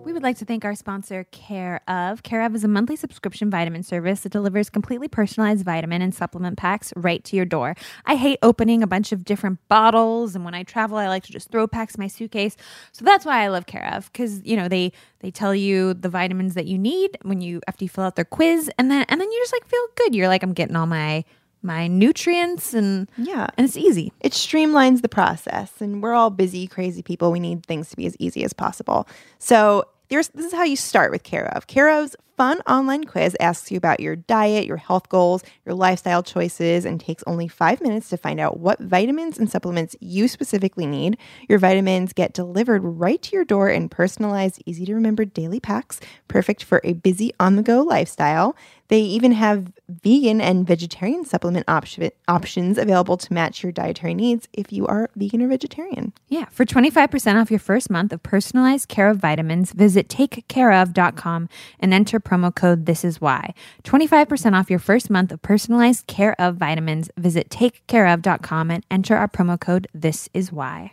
We would like to thank our sponsor, Care of. Care of is a monthly subscription vitamin service that delivers completely personalized vitamin and supplement packs right to your door. I hate opening a bunch of different bottles, and when I travel, I like to just throw packs in my suitcase. So that's why I love Care of because you know they they tell you the vitamins that you need when you after you fill out their quiz, and then and then you just like feel good. You're like I'm getting all my my nutrients and yeah. and it's easy. It streamlines the process, and we're all busy, crazy people. We need things to be as easy as possible. So, there's, this is how you start with Care of. Care of's fun online quiz asks you about your diet, your health goals, your lifestyle choices, and takes only five minutes to find out what vitamins and supplements you specifically need. Your vitamins get delivered right to your door in personalized, easy to remember daily packs, perfect for a busy on the go lifestyle. They even have vegan and vegetarian supplement option, options available to match your dietary needs if you are vegan or vegetarian. Yeah, for 25% off your first month of personalized care of vitamins, visit takecareof.com and enter promo code This Is Why. 25% off your first month of personalized care of vitamins, visit takecareof.com and enter our promo code This Is Why.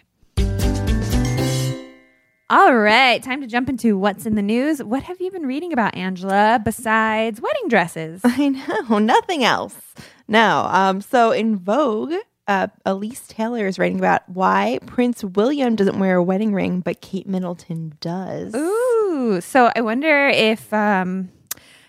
All right, time to jump into what's in the news. What have you been reading about, Angela, besides wedding dresses? (laughs) I know, nothing else. No. Um, so in Vogue, uh, Elise Taylor is writing about why Prince William doesn't wear a wedding ring, but Kate Middleton does. Ooh, so I wonder if um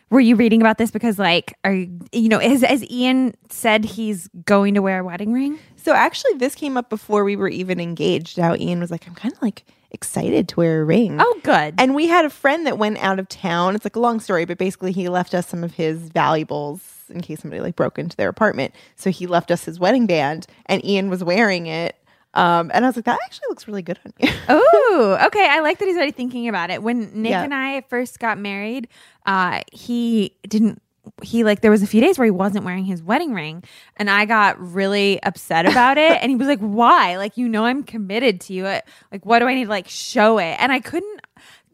were you reading about this because like are you, you know as, has Ian said he's going to wear a wedding ring? So actually, this came up before we were even engaged. How Ian was like, I'm kind of like excited to wear a ring. Oh, good. And we had a friend that went out of town. It's like a long story, but basically he left us some of his valuables in case somebody like broke into their apartment. So he left us his wedding band, and Ian was wearing it. Um, and I was like, that actually looks really good on you. (laughs) Oh, okay. I like that he's already thinking about it. When Nick Yeah. and I first got married, uh, he didn't. He like there was a few days where he wasn't wearing his wedding ring, and I got really upset about it. And he was like, "Why? Like you know I'm committed to you. Like what do I need to like show it?" And I couldn't.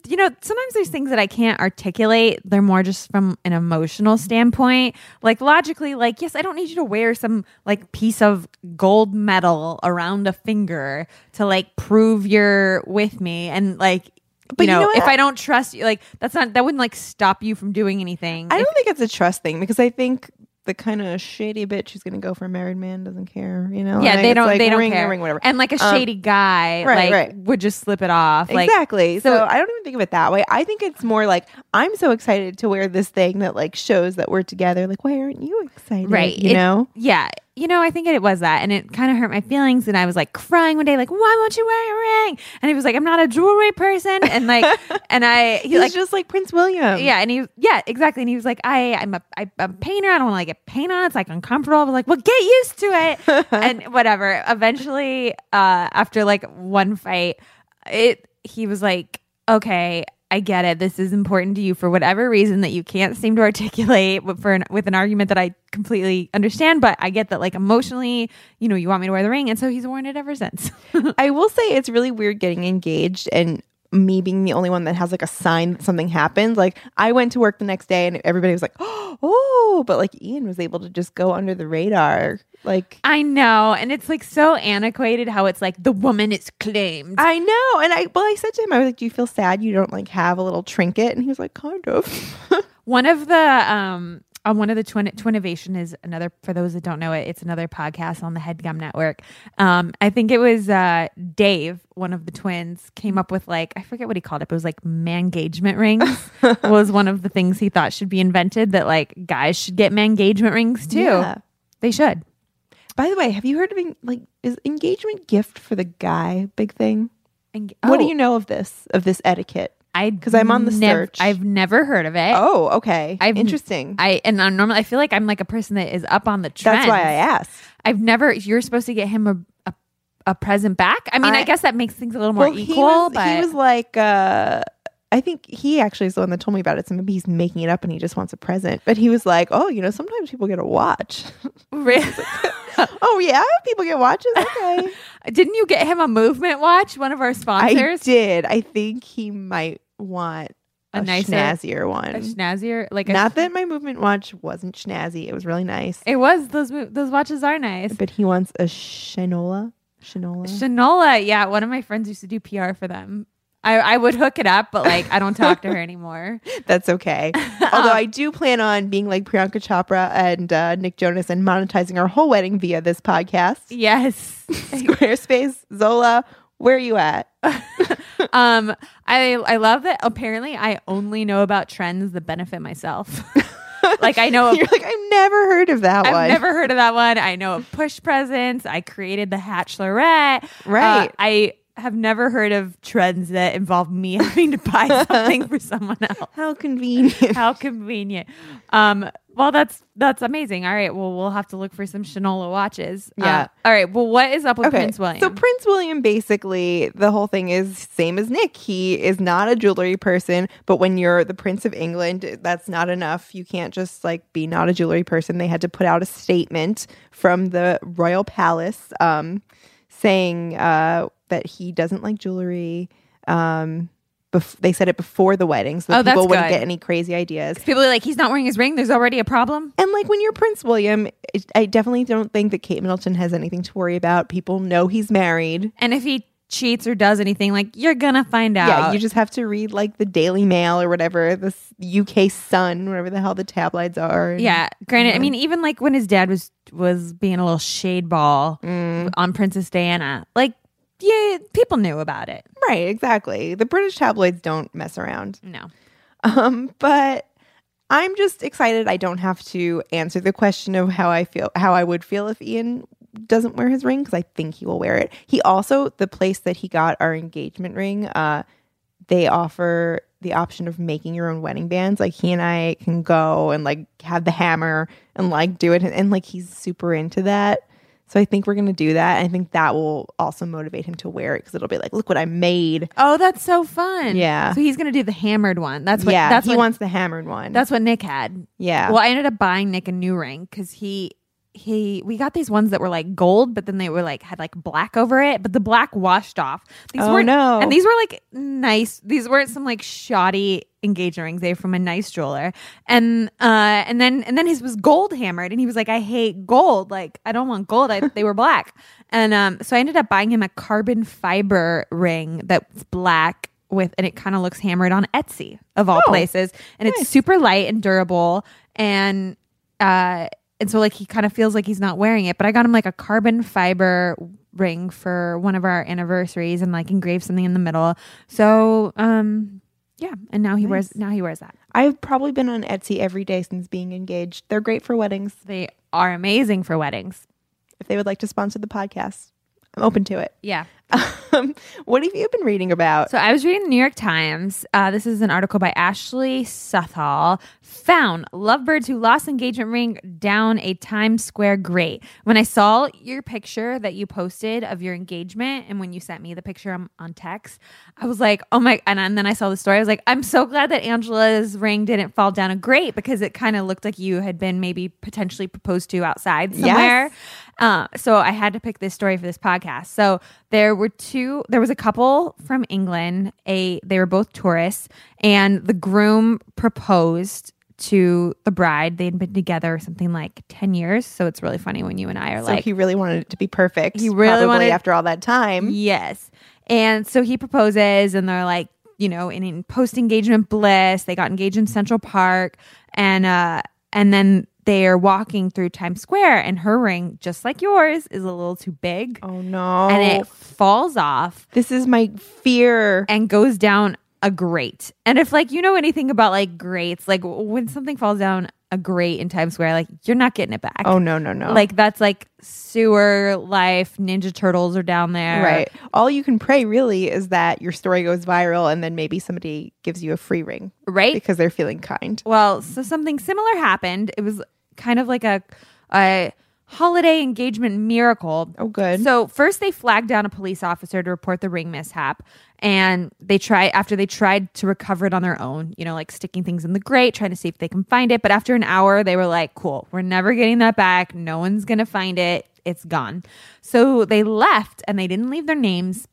You know, sometimes there's things that I can't articulate. They're more just from an emotional standpoint. Like logically, like, yes, I don't need you to wear some like piece of gold metal around a finger to like prove you're with me. And like, But you you know, know if I don't trust you, like that's not that wouldn't like stop you from doing anything. I If- don't think it's a trust thing because I think the kind of shady bitch who's going to go for a married man doesn't care. You know? yeah, Like, they don't. like they don't ring, care. Ring, whatever. And like a Um, shady guy, right, like right. would just slip it off. Like exactly. So, so- I don't even think of it that way. I think it's more like I'm so excited to wear this thing that like shows that we're together. Like, why aren't you excited? right You It- know? yeah you know i think it was that and it kind of hurt my feelings and i was like crying one day like why won't you wear a ring? And he was like i'm not a jewelry person and like (laughs) and i he He's like just like Prince William. yeah and he yeah exactly and he was like i i'm a, I, I'm a painter i don't want to like get paint on it's like uncomfortable. I was like well get used to it. (laughs) And whatever eventually uh after like one fight it he was like okay I get it. This is important to you for whatever reason that you can't seem to articulate with, for an, with an argument that I completely understand. But I get that, like emotionally, you know, you want me to wear the ring, and so he's worn it ever since. (laughs) I will say it's really weird getting engaged and me being the only one that has like a sign that something happened. Like I went to work the next day and everybody was like, (gasps) "Oh," but like Ian was able to just go under the radar. Like I know. And it's like so antiquated how it's like the woman is claimed. I know, and I well, I said to him, I was like, "Do you feel sad you don't like have a little trinket?" And he was like, "Kind of." (laughs) One of the um on one of the twin twinnovation is another for those that don't know it, it's another podcast on the Headgum Network. Um, I think it was uh Dave, one of the twins, came up with like I forget what he called it, but it was like mangagement rings (laughs) was one of the things he thought should be invented that like guys should get mangagement rings too. Yeah. They should. By the way, have you heard of en- like is engagement gift for the guy big thing? Eng- What do Oh, you know of this of this etiquette? I 'Cause I'm on the search. I've never heard of it. Oh, okay, I've- interesting. I and I'm normally I feel like I'm like a person that is up on the trends. That's why I asked. I've never. You're supposed to get him a a, a present back. I mean, I, I- guess that makes things a little more he equal. was, but he was like, uh, I think he actually is the one that told me about it. So maybe he's making it up and he just wants a present. But he was like, oh, you know, sometimes people get a watch. (laughs) Really? oh yeah, people get watches. Okay, (laughs) didn't you get him a movement watch? One of our sponsors? I did. I think he might want A a, nicer- snazzier one. A snazzier, like a, Not that my movement watch wasn't snazzy. It was really nice. it was those those watches are nice. But he wants a Shinola. Shinola. Shanola, yeah, one of my friends used to do PR for them. I, I would hook it up, but like I don't talk to her (laughs) anymore. That's okay. (laughs) Although I do plan on being like Priyanka Chopra and uh, Nick Jonas and monetizing our whole wedding via this podcast. Yes. (laughs) Squarespace, Zola, where are you at? um, I I love that. Apparently, I only know about trends that benefit myself. like I know, of, You're like, I've never heard of that one. I've never heard of that one. I know of push presents. I created the Hatchlerette. Right. Uh, I have never heard of trends that involve me (laughs) having to buy something for (laughs) someone else. How convenient. How convenient. Um, well, that's that's amazing. All right. Well, we'll have to look for some Shinola watches. Uh, Yeah. all right. Well, what is up with Prince William? So Prince William basically the whole thing is same as Nick. He is not a jewelry person, but when you're the Prince of England, that's not enough. You can't just like be not a jewelry person. They had to put out a statement from the royal palace um, saying uh, that he doesn't like jewelry. Um, bef- they said it before the wedding, so that Oh, people wouldn't good. get any crazy ideas. People are like, he's not wearing his ring. There's already a problem. And like when you're Prince William, it, I definitely don't think that Kate Middleton has anything to worry about. People know he's married. And if he cheats or does anything, like you're gonna find out. Yeah, you just have to read like the Daily Mail or whatever, the UK Sun, whatever the hell the tabloids are. and- Yeah, granted, I mean, even like when his dad was was being a little shade ball Mm. on Princess Diana, like yeah, people knew about it. right, exactly. The British tabloids don't mess around. No, Um, but I'm just excited. I don't have to answer the question of how I feel, how I would feel if Ian doesn't wear his ring because I think he will wear it. He also, the place that he got our engagement ring, uh, they offer the option of making your own wedding bands. Like he and I can go and like have the hammer and like do it, and, and like he's super into that. So I think we're gonna do that. I think that will also motivate him to wear it because it'll be like, look what I made. oh, that's so fun. Yeah. so he's gonna do the hammered one. That's what. yeah, that's he what, wants the hammered one. That's what Nick had. yeah. Well, I ended up buying Nick a new ring because he he we got these ones that were like gold, but then they were like had like black over it, but the black washed off. These Oh, weren't no. and these were like nice. These weren't some like shoddy engagement rings. They were from a nice jeweler, and uh and then and then his was gold hammered, and he was like, I hate gold. Like I don't want gold. I, (laughs) they were black, and um so I ended up buying him a carbon fiber ring that's black. With and it kind of looks hammered on Etsy of all Oh, places, and it's super light and durable, and uh and so like he kind of feels like he's not wearing it but i got him like a carbon fiber ring for one of our anniversaries and like engraved something in the middle. So um yeah and now he wears now he wears that. I've probably been on Etsy every day since being engaged. They're great for weddings. they are amazing for weddings. If they would like to sponsor the podcast, I'm open to it. yeah Um, what have you been reading about? So I was reading the New York Times. Uh, this is an article by Ashley Southall. Found lovebirds who lost engagement ring down a Times Square grate. When I saw your picture that you posted of your engagement, and when you sent me the picture on, on text, I was like, oh my! And, and then I saw the story. I was like, I'm so glad that Angela's ring didn't fall down a grate because it kind of looked like you had been maybe potentially proposed to outside somewhere. Yes. Uh, so I had to pick this story for this podcast. So there were two. There was a couple from England. A they were both tourists, and the groom proposed to the bride. They'd been together something like ten years. So it's really funny when you and I are So like, he really wanted it to be perfect. He really wanted- after all that time. Yes. And so he proposes, and they're like, you know, in, in post engagement bliss. They got engaged in Central Park, and uh, and then they are walking through Times Square, and her ring, just like yours, is a little too big, Oh no. and it falls off this is my fear. and goes down a grate. And if like you know anything about like grates, like when something falls down a grate in Times Square, like you're not getting it back. Oh no, no, no. Like that's like sewer life. Ninja Turtles are down there, right. All you can pray really is that your story goes viral and then maybe somebody gives you a free ring Right. because they're feeling kind. Well, so something similar happened. It was kind of like a, a holiday engagement miracle. Oh, good. So first they flagged down a police officer to report the ring mishap, and they tried after they tried to recover it on their own. You know, like sticking things in the grate, trying to see if they can find it. But after an hour, they were like, "Cool, we're never getting that back. No one's gonna find it. It's gone." So they left, and they didn't leave their names,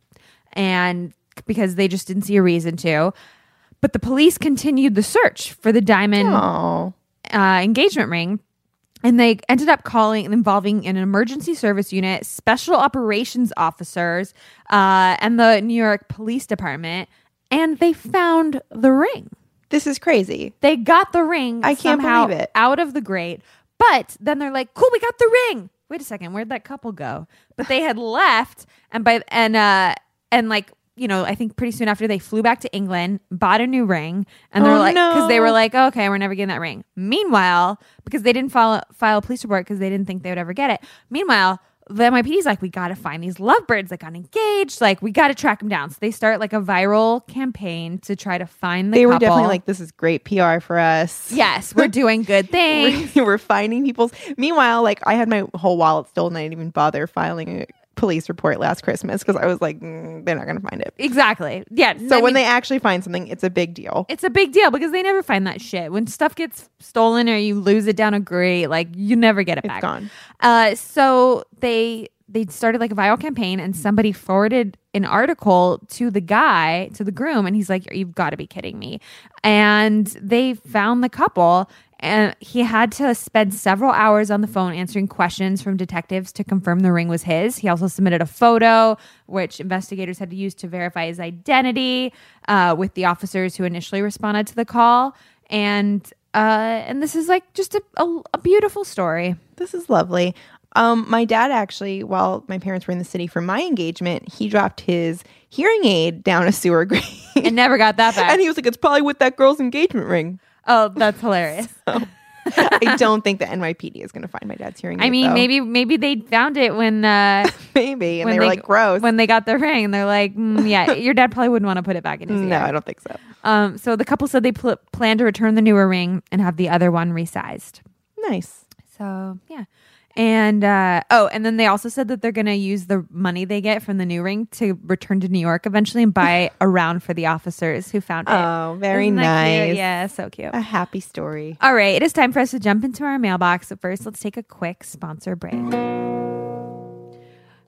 and because they just didn't see a reason to. But the police continued the search for the diamond uh, engagement ring. And they ended up calling involving an emergency service unit, special operations officers, uh, and the New York Police Department. And they found the ring. This is crazy. They got the ring. I can't somehow believe it. Out of the grate. But then they're like, "Cool, we got the ring." Wait a second, where'd that couple go? But they had (laughs) left, and by and uh and like you know, I think pretty soon after they flew back to England, bought a new ring, and they're Oh, like, because they were no. like, okay, we're never getting that ring. Meanwhile, because they didn't file file a police report because they didn't think they would ever get it. Meanwhile. The NYPD's like, we got to find these lovebirds that got engaged. Like, we got to track them down. So they start like a viral campaign to try to find the They were definitely like, this is great PR for us. Yes, we're (laughs) doing good things. (laughs) we're finding people's. Meanwhile, like I had my whole wallet stolen. I didn't even bother filing a police report last Christmas because I was like, mm, they're not going to find it. exactly. Yeah. So I when mean, they actually find something, it's a big deal. it's a big deal because they never find that shit. When stuff gets stolen or you lose it down a grate, like you never get it It's back. gone. Uh, so they they started like a viral campaign, and somebody forwarded an article to the guy to the groom, and he's like, "You've got to be kidding me!" And they found the couple. And he had to spend several hours on the phone answering questions from detectives to confirm the ring was his. He also submitted a photo, which investigators had to use to verify his identity uh, with the officers who initially responded to the call. And uh, and this is like just a, a, a beautiful story. This is lovely. Um, my dad actually, while my parents were in the city for my engagement, he dropped his hearing aid down a sewer (laughs) grate. and never got that back. and he was like, it's probably with that girl's engagement ring. Oh, that's hilarious. (laughs) I don't think the NYPD is going to find my dad's hearing aid. I mean, though. maybe maybe they found it when uh, (laughs) maybe. And when they were like, gross. when they got the ring. And they're like, mm, yeah, (laughs) your dad probably wouldn't want to put it back in his no, ear. I don't think so. Um, so the couple said they pl- plan to return the newer ring and have the other one resized. Nice. So yeah. And uh, oh, and then they also said that they're going to use the money they get from the new ring to return to New York eventually and buy (laughs) a round for the officers who found it. Oh, very Isn't that cute? nice. Yeah, so cute. A happy story. All right, it is time for us to jump into our mailbox. But first, let's take a quick sponsor break.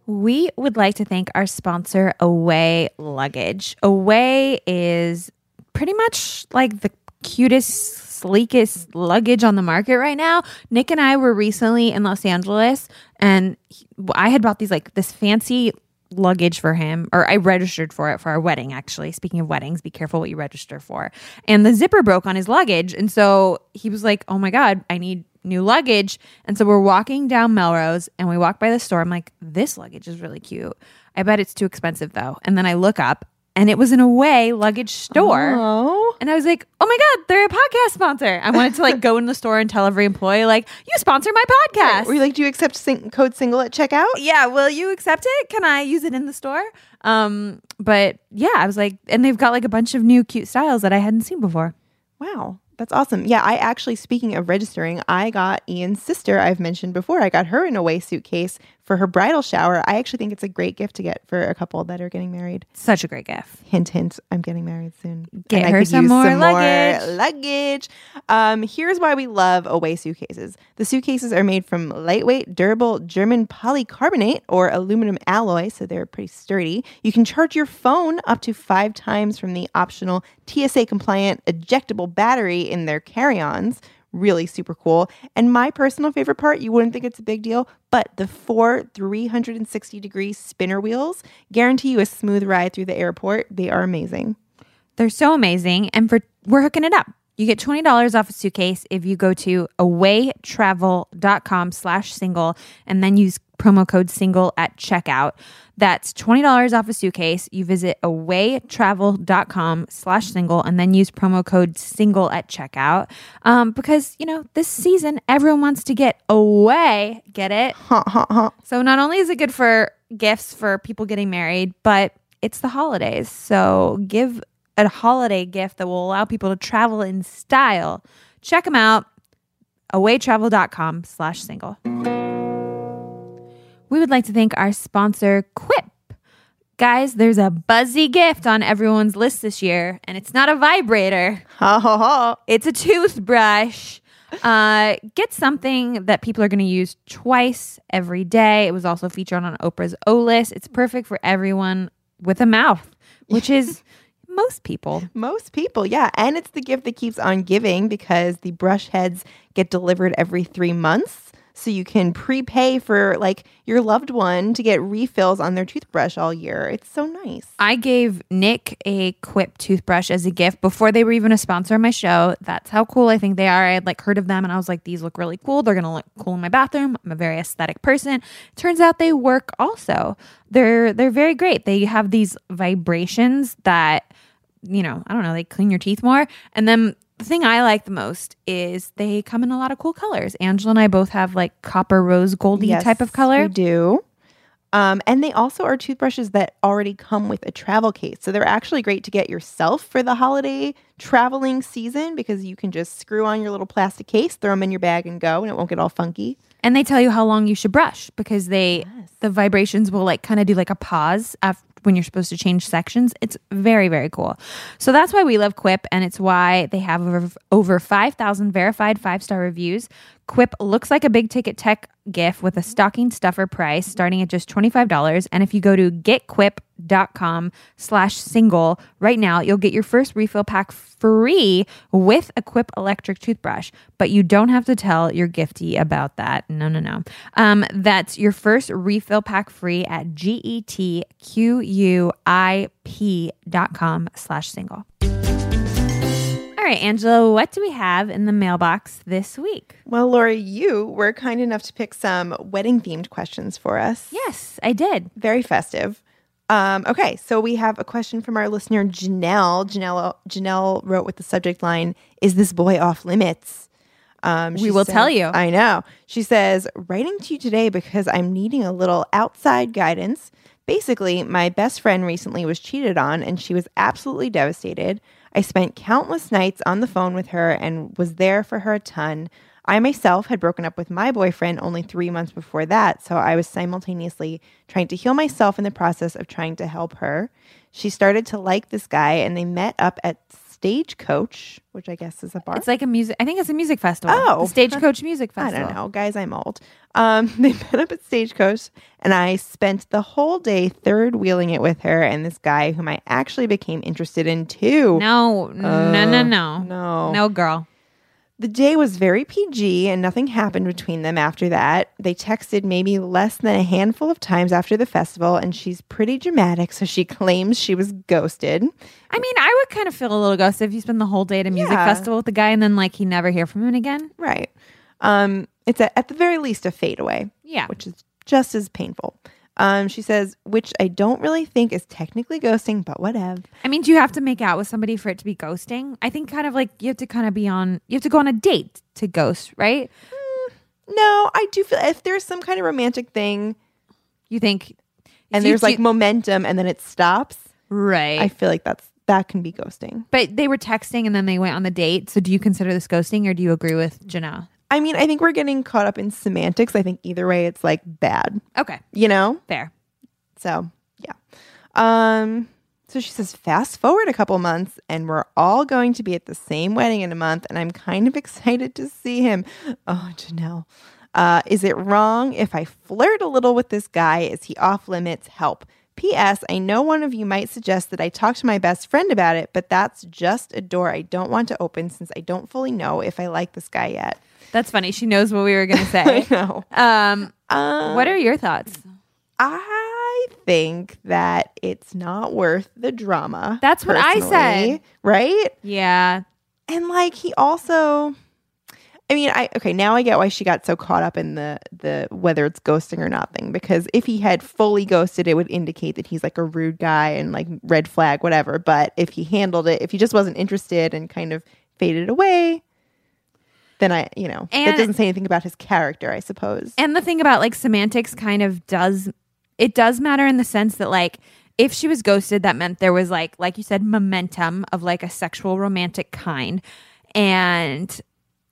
We would like to thank our sponsor, Away Luggage. Away is pretty much like the cutest, sleekest luggage on the market right now. Nick and I were recently in Los Angeles, and he- I had bought these like this fancy luggage for him, or I registered for it for our wedding, actually. Speaking of weddings, be careful what you register for. And the zipper broke on his luggage. And so he was like, Oh my God, I need new luggage. And so we're walking down Melrose and we walk by the store. I'm like, This luggage is really cute. I bet it's too expensive though. And then I look up and it was an away luggage store. Oh, And I was like, oh my God, they're a podcast sponsor. I wanted to like go in the store and tell every employee, like, you sponsor my podcast. were you like, do you accept sing- code single at checkout? yeah, will you accept it? Can I use it in the store? Um, but yeah, I was like, and they've got like a bunch of new cute styles that I hadn't seen before. Wow, that's awesome. Yeah, I actually, speaking of registering, I got Ian's sister, I've mentioned before, I got her in an away suitcase for her bridal shower. I actually think it's a great gift to get for a couple that are getting married. Such a great gift. Hint, hint. I'm getting married soon. Get And I her some more luggage. luggage. Um, here's why we love Away suitcases. The suitcases are made from lightweight, durable German polycarbonate or aluminum alloy, so they're pretty sturdy. You can charge your phone up to five times from the optional TSA compliant ejectable battery in their carry ons. Really super cool. And my personal favorite part, you wouldn't think it's a big deal, but the four 360 degree spinner wheels guarantee you a smooth ride through the airport. They are amazing. They're so amazing. And for we're hooking it up. You get $20 off a suitcase if you go to awaytravel.com slash single and then use promo code single at checkout. That's $20 off a suitcase. You visit awaytravel.com slash single and then use promo code single at checkout. Um, because, you know, this season everyone wants to get away. Get it? (laughs) So not only is it good for gifts for people getting married, but it's the holidays. So give a holiday gift that will allow people to travel in style. Check them out. awaytravel.com slash single. We would like to thank our sponsor, Quip. Guys, there's a buzzy gift on everyone's list this year, and it's not a vibrator. Ha ha ha. It's a toothbrush. Uh, get something that people are going to use twice every day. It was also featured on Oprah's O list. It's perfect for everyone with a mouth, which is (laughs) most people. Most people, yeah. And it's the gift that keeps on giving because the brush heads get delivered every three months. So you can prepay for like your loved one to get refills on their toothbrush all year. It's so nice. I gave Nick a Quip toothbrush as a gift before they were even a sponsor of my show. That's how cool I think they are. I had like heard of them and I was like, these look really cool. They're gonna look cool in my bathroom. I'm a very aesthetic person. Turns out they work also. They're they're very great. They have these vibrations that you know, I don't know, they clean your teeth more. And then the thing I like the most is they come in a lot of cool colors. Angela and I both have like copper rose goldy Yes, type of color. We do. Um, and they also are toothbrushes that already come with a travel case. So they're actually great to get yourself for the holiday traveling season because you can just screw on your little plastic case, throw them in your bag, and go, and it won't get all funky. And they tell you how long you should brush because they the vibrations will like kind of do like a pause after when you're supposed to change sections. It's very very cool. So that's why we love Quip and it's why they have over, over 5,000 verified 5-star reviews. Quip looks like a big ticket tech gift with a stocking stuffer price starting at just $25 and if you go to getquip.com slash single. Right now you'll get your first refill pack free with a quip electric toothbrush. But you don't have to tell your gifty about that. No no no. Um, that's your first refill pack free at G-E-T-Q-U-I-P dot com slash single. All right angela what do we have in the mailbox this week? Well, Laura, you were kind enough to pick some wedding themed questions for us. yes i did. Very festive. Um, okay, so we have a question from our listener Janelle. Janelle Janelle wrote with the subject line, "Is this boy off limits?" Um, We will tell you. I know. She says, "Writing to you today because I'm needing a little outside guidance. Basically, my best friend recently was cheated on, and she was absolutely devastated. I spent countless nights on the phone with her and was there for her a ton." I myself had broken up with my boyfriend only three months before that, so I was simultaneously trying to heal myself in the process of trying to help her. She started to like this guy, and they met up at Stagecoach, which I guess is a bar. it's like a music i think it's a music festival Oh. the stagecoach music Festival. (laughs) I don't know, guys. I'm old. Um, (laughs) they met up at Stagecoach, and I spent the whole day third wheeling it with her and this guy, whom I actually became interested in too. no no no no no. no girl The day was very PG and nothing happened between them after that. They texted maybe less than a handful of times after the festival, and she's pretty dramatic, so she (laughs) claims she was ghosted. I mean, I would kind of feel a little ghosted if you spend the whole day at a music Yeah. festival with the guy and then like he never hear from him again. Right. Um, it's a, at the very least a fade away. Yeah. Which is just as painful. Um, she says, which I don't really think is technically ghosting, but whatever. I mean, do you have to make out with somebody for it to be ghosting? I think kind of like you have to kind of be on, you have to go on a date to ghost, right? No, I do feel if there's some kind of romantic thing You think, and you- there's like you- momentum and then it stops, right? I feel like that's that can be ghosting. but they were texting and then they went on the date. So do you consider this ghosting or do you agree with Janelle? I mean, I think we're getting caught up in semantics. I think either way, it's like bad, Okay, you know? fair. So, yeah. Um, so she says, fast forward a couple months, and we're all going to be at the same wedding in a month, and I'm kind of (laughs) excited to see him. Oh, Janelle. Uh, is it wrong if I flirt a little with this guy? Is he off limits? Help. P.S. I know one of you might suggest that I talk to my best friend about it, but that's just a door I don't want to open since I don't fully know if I like this guy yet. That's funny. She knows what we were gonna (laughs) say. I know. um, Um, what are your thoughts? I think that it's not worth the drama. That's what I said. Right? Yeah, And like he also I mean, I okay, now I get why she got so caught up in the the whether it's ghosting or not thing because if he had fully ghosted it would indicate that he's like a rude guy and like red flag whatever, but if he handled it, if he just wasn't interested and kind of faded away, then I, you know, And- it doesn't say anything about his character, I suppose. And the thing about like semantics kind of does it does matter in the sense that like if she was ghosted that meant there was like like you said momentum of like a sexual romantic kind and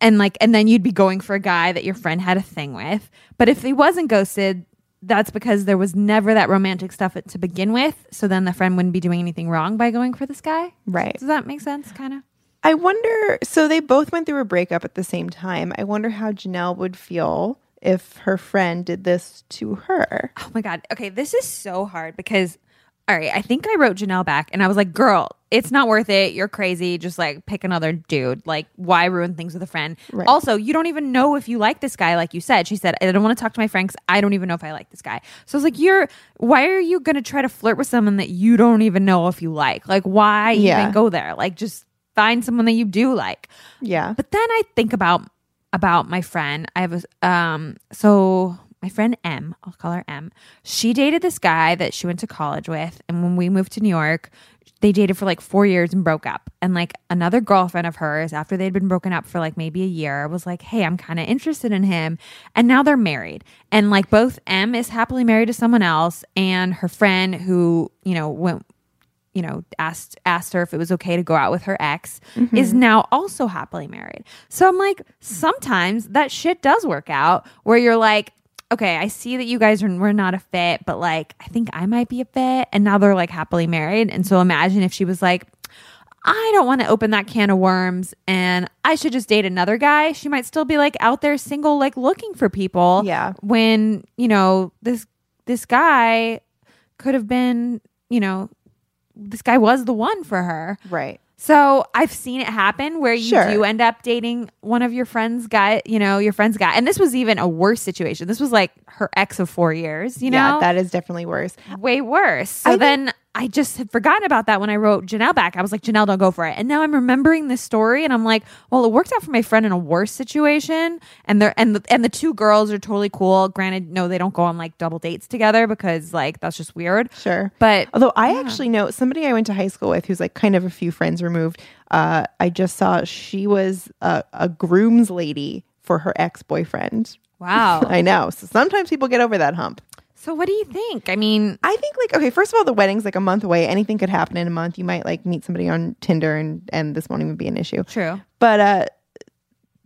and like and then you'd be going for a guy that your friend had a thing with. But if he wasn't ghosted that's because there was never that romantic stuff to begin with. So then the friend wouldn't be doing anything wrong by going for this guy. right. Does that make sense? Kind of. I wonder. So they both went through a breakup at the same time. I wonder how Janelle would feel if her friend did this to her. Oh my God. Okay, this is so hard because, all right, I think I wrote Janelle back and I was like, girl, it's not worth it. You're crazy. Just like pick another dude. Like, why ruin things with a friend? Right. Also, you don't even know if you like this guy, like you said. She said, I don't want to talk to my friends. I don't even know if I like this guy. So I was like, you're, why are you going to try to flirt with someone that you don't even know if you like? Like, why Yeah. even go there? Like, just find someone that you do like. Yeah. But then I think about about my friend. I have a um so my friend M, I'll call her M. She dated this guy that she went to college with and when we moved to New York, they dated for like 4 years and broke up. And like another girlfriend of hers after they'd been broken up for like maybe a year was like, "Hey, I'm kind of interested in him." And now they're married. And like both M is happily married to someone else and her friend who, you know, went you know asked asked her if it was okay to go out with her ex mm-hmm. is now also happily married so i'm like sometimes that shit does work out where you're like okay i see that you guys are we're not a fit but like i think i might be a fit and now they're like happily married and so imagine if she was like I don't want to open that can of worms and I should just date another guy. She might still be like out there single, like looking for people. Yeah. When, you know, this this guy could have been, you know, this guy was the one for her. Right. So I've seen it happen where you Sure. do end up dating one of your friends' guy, you know, your friend's guy. And this was even a worse situation. This was like her ex of four years, you know? yeah, that is definitely worse. way worse. So I then I just had forgotten about that when I wrote Janelle back. I was like, Janelle, don't go for it. And now I'm remembering this story, and I'm like, well, it worked out for my friend in a worse situation, and they're and the, and the two girls are totally cool. Granted, no, they don't go on like double dates together because like that's just weird. Sure. But Although I actually know somebody I went to high school with who's like kind of a few friends removed. Uh, I just saw she was a, a groom's lady for her ex boyfriend. wow. (laughs) I know. So sometimes people get over that hump. So what do you think? I mean, I think like okay, first of all, the wedding's like a month away. Anything could happen in a month. You might like meet somebody on Tinder and and this won't even be an issue. true. But uh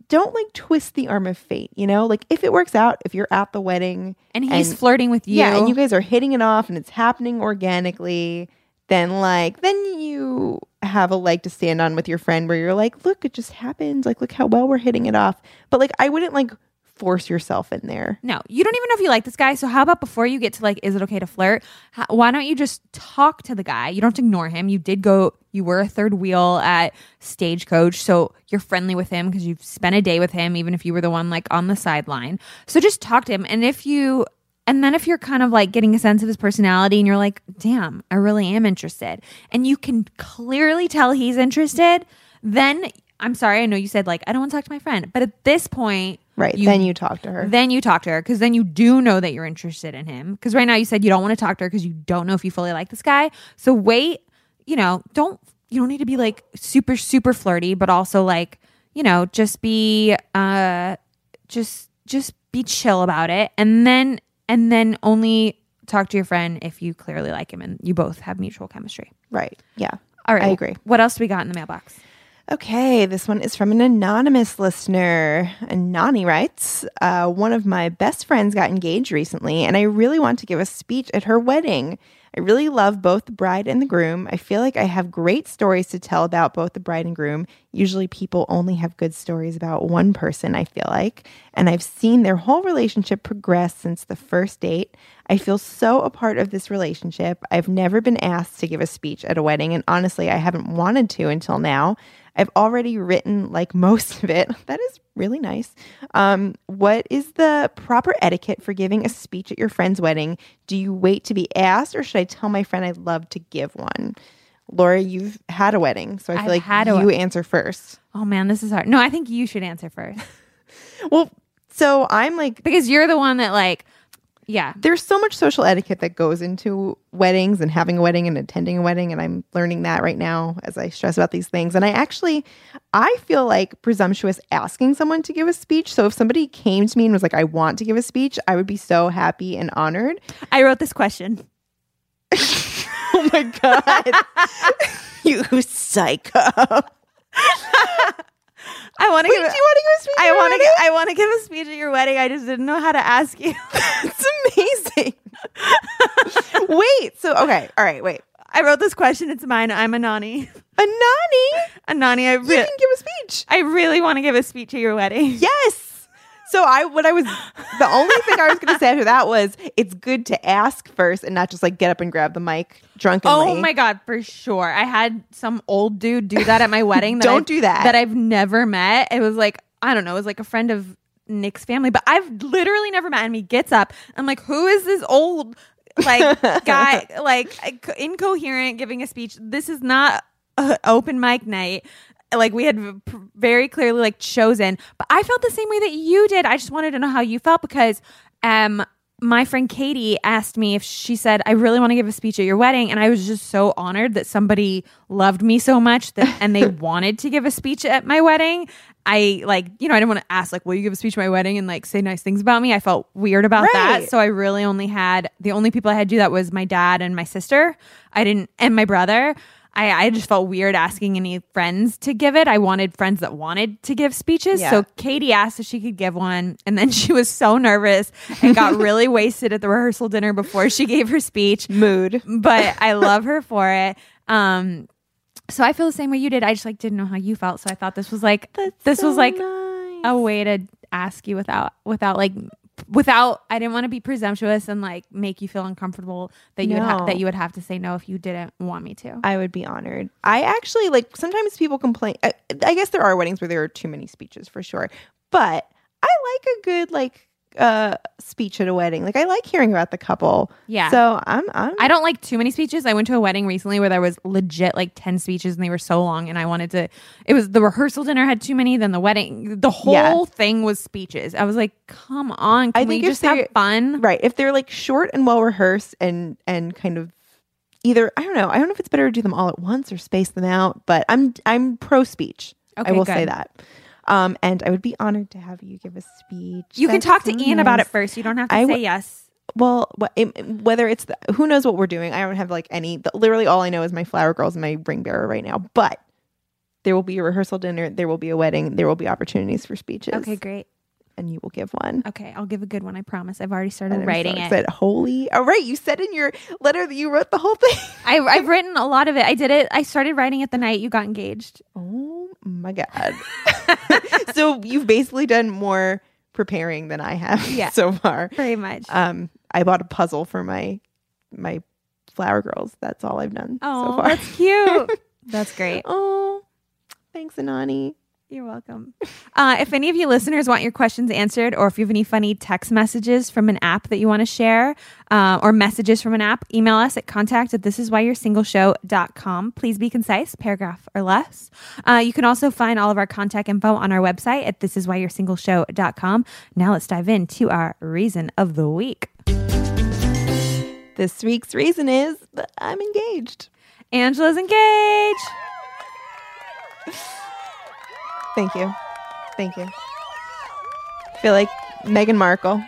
don't like twist the arm of fate, you know? Like if it works out, if you're at the wedding And he's And- flirting with you. yeah, and you guys are hitting it off and it's happening organically, then like then you have a leg to stand on with your friend where you're like, look, it just happened. Like look how well we're hitting it off. But like I wouldn't like force yourself in there. No, you don't even know if you like this guy. So how about before you get to like, is it okay to flirt? How, why don't you just talk to the guy? You don't have to ignore him. You did go. You were a third wheel at Stagecoach, so you're friendly with him because you've spent a day with him, even if you were the one like on the sideline. So just talk to him, and if you. And then if you're kind of like getting a sense of his personality and you're like, damn, I really am interested. And you can clearly tell he's interested, then I'm sorry, I know you said like, I don't want to talk to my friend. But at this point, Right. you then you talk to her. then you talk to her because then you do know that you're interested in him. Because right now you said you don't want to talk to her because you don't know if you fully like this guy. So wait, you know, don't you don't need to be like super super flirty, but also like you know just be uh just just be chill about it, and then and then only talk to your friend if you clearly like him and you both have mutual chemistry. right. Yeah. All right, I agree. What else do we got in the mailbox? Okay, this one is from an anonymous listener. And Nani writes uh, One of my best friends got engaged recently, and I really want to give a speech at her wedding. I really love both the bride and the groom. I feel like I have great stories to tell about both the bride and groom. Usually, people only have good stories about one person, I feel like. And I've seen their whole relationship progress since the first date. I feel so a part of this relationship. I've never been asked to give a speech at a wedding, and honestly, I haven't wanted to until now. I've already written like most of it. (laughs) That is really nice. Um, what is the proper etiquette for giving a speech at your friend's wedding? Do you wait to be asked, or should I tell my friend I'd love to give one? Laura, you've had a wedding, so I feel I've like had you wed- answer first. Oh man, this is hard. No, I think you should answer first (laughs) Well, so I'm like, because you're the one that like, yeah. there's so much social etiquette that goes into weddings and having a wedding and attending a wedding and i'm learning that right now as i stress about these things. And i actually i feel like presumptuous asking someone to give a speech. So if somebody came to me and was like i want to give a speech i would be so happy and honored. I wrote this question. (laughs) oh my god. (laughs) You psycho (laughs) I want to give. do you want to give a speech I at want to. I want to give a speech at your wedding. I just didn't know how to ask you. (laughs) it's amazing (laughs) wait so okay all right wait I wrote this question. It's mine. I'm Anani. (laughs) anani Anani, I you re- can give a speech I really want to give a speech at your wedding. Yes. So I what I was the only thing I was going to say after that was it's good to ask first and not just like get up and grab the mic drunkenly. Oh my god, for sure. I had some old dude do that at my wedding. That Don't I've- do that. That I've never met. It was like I don't know. It was like a friend of Nick's family, but I've literally never met. And he gets up. I'm like, who is this old like (laughs) guy? Like incoherent, giving a speech. This is not open mic night. Like we had very clearly like chosen, but I felt the same way that you did. I just wanted to know how you felt because um my friend Katie asked me if she said, I really want to give a speech at your wedding. And I was just so honored that somebody loved me so much that and they (laughs) wanted to give a speech at my wedding. I like, you know, I didn't want to ask, like, will you give a speech at my wedding and like say nice things about me? I felt weird about that. So I really only had the only people I had to do that was my dad and my sister. I didn't and my brother. I, I just felt weird asking any friends to give it. I wanted friends that wanted to give speeches. Yeah. So Katie asked if she could give one. And then (laughs) she was so nervous and got (laughs) really wasted at the rehearsal dinner before she gave her speech. Mood. But I (laughs) love her for it. Um, so I feel the same way you did. I just like didn't know how you felt. So I thought this was like this was like a way to ask you without without like without I didn't want to be presumptuous and like make you feel uncomfortable that you would ha- that you would have to say no if you didn't want me to. I would be honored. I actually like sometimes people complain. I, I guess there are weddings where there are too many speeches for sure, but I like a good like uh speech at a wedding. Like I like hearing about the couple. Yeah. So I'm I'm I don't like too many speeches. I went to a wedding recently where there was legit like 10 speeches and they were so long and I wanted to it was the rehearsal dinner had too many then the wedding the whole Yeah. thing was speeches. I was like, "Come on, can I we think if just have fun?" right. If they're like short and well rehearsed and and kind of either I don't know. I don't know if it's better to do them all at once or space them out, but I'm I'm pro speech. I Okay, will say that. Um, and I would be honored to have you give a speech. You can That's talk to so Ian about it first. You don't have to I say yes. Well, wh- it- whether it's the, who knows what we're doing, I don't have like any. The, literally, all I know is my flower girls and my ring bearer right now. But there will be a rehearsal dinner. There will be a wedding. There will be opportunities for speeches. Okay, great. And you will give one. Okay, I'll give a good one. I promise. I've already started I'm writing so it. excited. Holy! All right, you said in your letter that you wrote the whole thing. (laughs) I, I've written a lot of it. I did it. I started writing it the night you got engaged. Oh my god! (laughs) so you've basically done more preparing than I have (laughs) Yeah. so far. Very much. Um, I bought a puzzle for my my flower girls. That's all I've done so oh, far. that's cute. that's great. Oh, thanks, Anani. You're welcome. Uh, if any of you listeners want your questions answered, or if you have any funny text messages from an app that you want to share, uh, or messages from an app, email us at contact at thisiswhyyou'resingleshow.com. Please be concise, paragraph or less. Uh, you can also find all of our contact info on our website at thisiswhyyou'resingleshow.com. Now let's dive into our reason of the week. This week's reason is that I'm engaged. Angela's engaged. (laughs) Thank you. Thank you. I feel like Meghan Markle.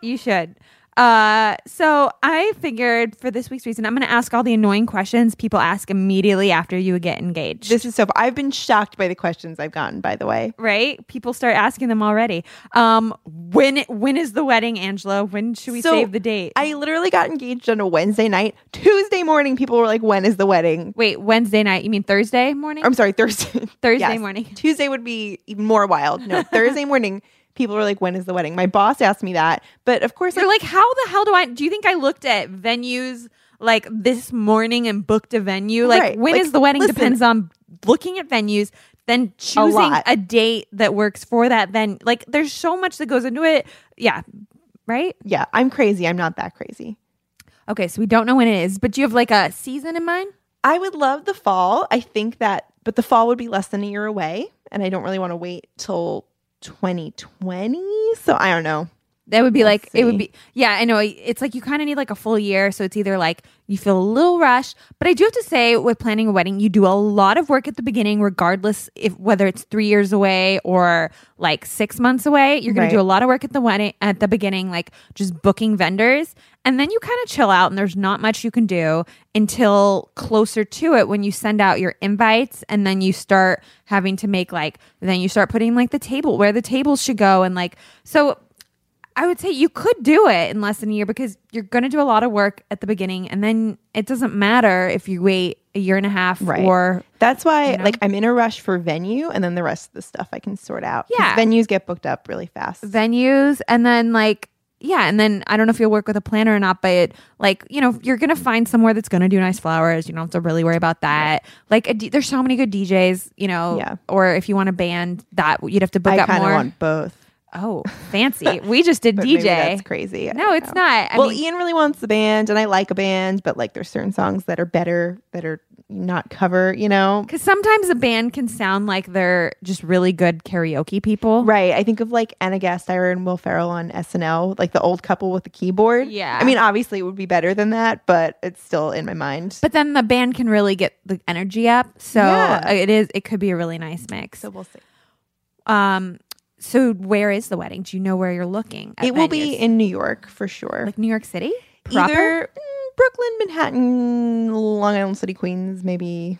You should. Uh, so I figured for this week's reason, I'm going to ask all the annoying questions people ask immediately after you get engaged. This is so. I've been shocked by the questions I've gotten. By the way, right? People start asking them already. Um, when when is the wedding, Angela? When should we So, save the date? I literally got engaged on a Wednesday night. Tuesday morning, people were like, "When is the wedding?" Wait, Wednesday night? You mean Thursday morning? I'm sorry, Thursday. Thursday Yes. morning. Tuesday would be even more wild. No, (laughs) Thursday morning, people were like, "When is the wedding?" My boss asked me that, but of course, You're like, how the hell do I? Do you think I looked at venues like this morning and booked a venue? Like, Right. when is Like, the wedding? listen. Depends on looking at venues, then choosing lot. a, date that works for that. Then, like, there's so much that goes into it. Yeah, right. yeah, I'm crazy. I'm not that crazy. Okay, so we don't know when it is, but do you have like a season in mind? I would love the fall. I think that, but the fall would be less than a year away, and I don't really want to wait till 2020. So I don't know. That would be like it would be yeah, I know. It's like you kind of need like a full year, so it's either like you feel a little rush, but I do have to say with planning a wedding, you do a lot of work at the beginning regardless if whether it's 3 years away or like 6 months away. You're going Right. to do a lot of work at the wedding at the beginning like just booking vendors, and then you kind of chill out and there's not much you can do until closer to it when you send out your invites and then you start having to make like then you start putting like the table where the tables should go and like so I would say you could do it in less than a year because you're going to do a lot of work at the beginning, and then it doesn't matter if you wait a year and a half Right. or That's why, You know? like, I'm in a rush for venue, and then the rest of the stuff I can sort out. Yeah. venues get booked up really fast. venues, and then like yeah, and then I don't know if you'll work with a planner or not, but like you know you're going to find somewhere that's going to do nice flowers. You don't have to really worry about that. Like a D- there's so many good DJs, you know. Yeah. Or if you want a band, that you'd have to book I up kind of more. want both. Oh, fancy! (laughs) we just did DJ. that's crazy. I no, it's not. I well, mean, Ian really wants the band, and I like a band, but like there's certain songs that are better that are not cover. You know, because sometimes a band can sound like they're just really good karaoke people. Right. I think of like Ana Gasteyer and Will Ferrell on SNL, like the old couple with the keyboard. Yeah. I mean, obviously it would be better than that, but it's still in my mind. But then the band can really get the energy up. So Yeah. it is it could be a really nice mix. so we'll see. Um so where is the wedding? Do you know where you're looking? It will be in New York for sure. like New York City? Proper? Either mm, Brooklyn, Manhattan, Long Island City, Queens, maybe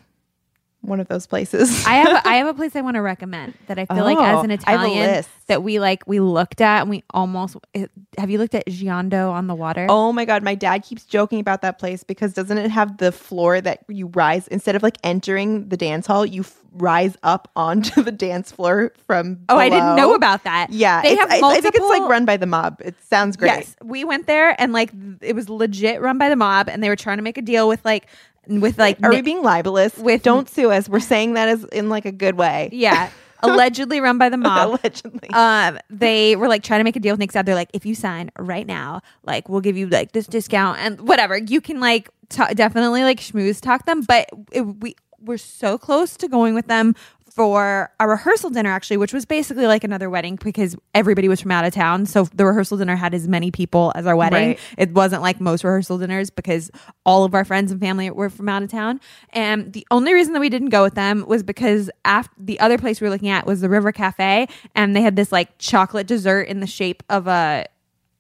one of those places. I have a, I (laughs) have a place I want to recommend that I feel like as Oh, an I Italian that we like we looked at and we almost eh, have you looked at Giando on the water? Oh my god, my dad keeps joking about that place because doesn't it have the floor that you rise instead of like entering the dance hall, you f- rise up onto the dance floor from Oh, I didn't know about that. Yeah, they have I, multiple. I think it's like run by the mob. It sounds great. Yes, we went there and like it was legit run by the mob, and they were trying to make a deal with like with like Are we being libelous? with- don't sue us. We're saying that as in like a good way. yeah, (laughs) allegedly run by the (laughs) mob. Allegedly. um, they were like trying to make a deal with Nick's Out. They're like, if you sign right now, like we'll give you like this discount and whatever. You can like t- definitely like schmooze talk them, but it, we we're so close to going with them for a rehearsal dinner actually, which was basically like another wedding because everybody was from out of town. So the rehearsal dinner had as many people as our wedding. Right. It wasn't like most rehearsal dinners because all of our friends and family were from out of town. And the only reason that we didn't go with them was because after the other place we were looking at was the River Cafe, and they had this like chocolate dessert in the shape of a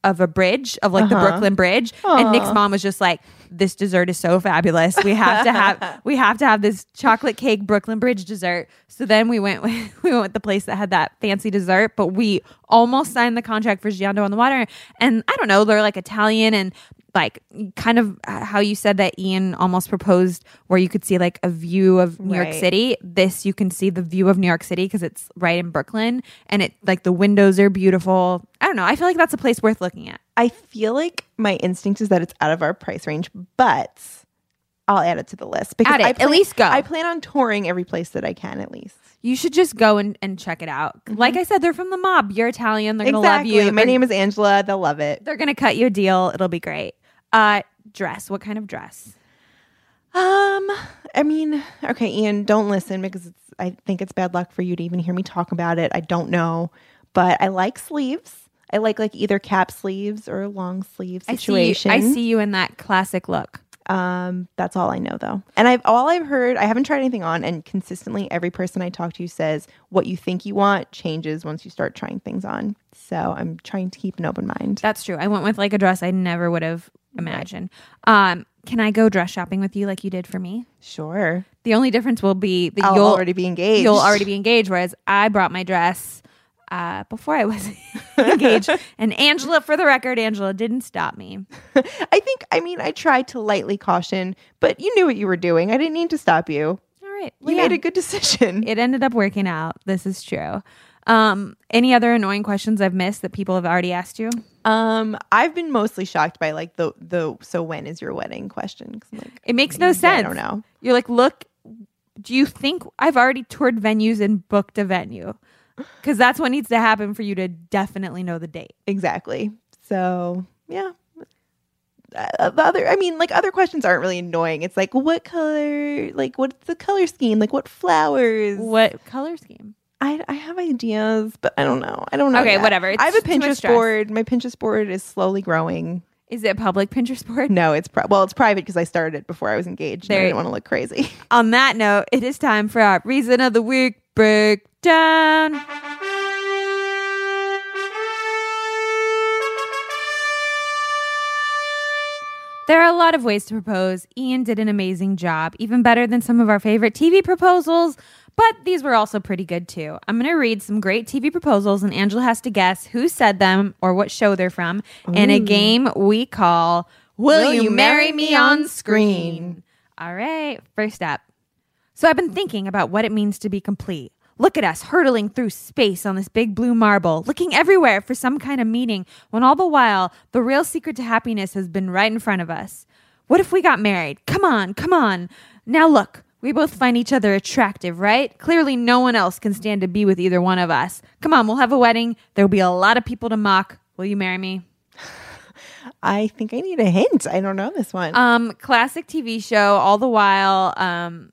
of a bridge of like the Uh-huh. Brooklyn Bridge. And Nick's mom was just like, "This dessert is so fabulous. We have to have (laughs) we have to have this chocolate cake Brooklyn Bridge dessert." So then we went with, (laughs) we went with the place that had that fancy dessert, but we almost signed the contract for Giando on the Water. And I don't know, they're like Italian and like kind of how you said that Ian almost proposed where you could see like a view of New York City. This you can see the view of New York City because it's right in Brooklyn and it like the windows are beautiful. I don't know. I feel like that's a place worth looking at. I feel like my instinct is that it's out of our price range, but I'll add it to the list because Add it. I At plan- least go. I plan on touring every place that I can at least. You should just go and, and check it out. Like I said, they're from the mob. You're Italian. They're gonna love you. My They're- name is Angela. They'll love it. They're gonna cut you a deal. It'll be great. Uh, dress. What kind of dress? Um, I mean, okay, Ian, don't listen because it's. I think it's bad luck for you to even hear me talk about it. I don't know, but I like sleeves. I like like either cap sleeves or long sleeve situation. I see. You. I see you in that classic look. Um, that's all I know though. And I've all I've heard, I haven't tried anything on, and consistently every person I talk to says what you think you want changes once you start trying things on. So I'm trying to keep an open mind. That's true. I went with like a dress I never would have imagined. Um, can I go dress shopping with you like you did for me? Sure. The only difference will be that I'll you'll already be engaged. You'll already be engaged, whereas I brought my dress uh, before I was (laughs) engaged. And Angela, for the record, Angela didn't stop me. (laughs) I think I mean I tried to lightly caution, but you knew what you were doing. I didn't need to stop you. All right, You yeah. made a good decision. it ended up working out. This is true. Um, any other annoying questions I've missed that people have already asked you? Um, I've been mostly shocked by like the the so when is your wedding question. Like, It makes no sense. I don't know. You're like, look, do you think I've already toured venues and booked a venue? Because that's what needs to happen for you to definitely know the date. exactly. So yeah. Uh, the other, I mean, like other questions aren't really annoying. It's like, what color? Like, what's the color scheme? Like, what flowers? What color scheme? I, I have ideas, but I don't know. I don't know. Okay, yet. whatever. It's I have a Pinterest board. My Pinterest board is slowly growing. Is it public Pinterest board? No, it's pri- well, it's private because I started it before I was engaged. and I There- didn't want to look crazy. (laughs) On that note, it is time for our reason of the week breakdown. There are a lot of ways to propose. Ian did an amazing job, even better than some of our favorite TV proposals, but these were also pretty good too. I'm going to read some great TV proposals, and Angela has to guess who said them or what show they're from in a game we call Will, You Marry Me on Screen? All right, first up. So I've been thinking about what it means to be complete. Look at us hurtling through space on this big blue marble, looking everywhere for some kind of meaning, when all the while, the real secret to happiness has been right in front of us. What if we got married? Come on, come on. Now look, we both find each other attractive, right? Clearly, no one else can stand to be with either one of us. Come on, we'll have a wedding. There'll be a lot of people to mock. Will you marry me? (laughs) I think I need a hint. I don't know this one. Um, classic TV show. All the while, um,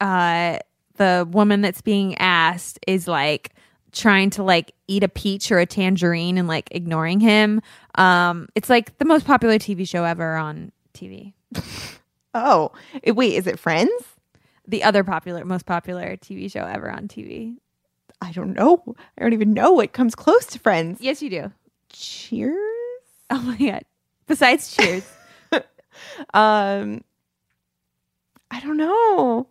uh, the woman that's being asked is like trying to like eat a peach or a tangerine and like ignoring him. Um, it's like the most popular TV show ever on TV. oh, wait, is it Friends? The other popular, most popular TV show ever on TV. I don't know. I don't even know what comes close to Friends. Yes, you do. Cheers. Oh my god. Besides Cheers, (laughs) Um, I don't know.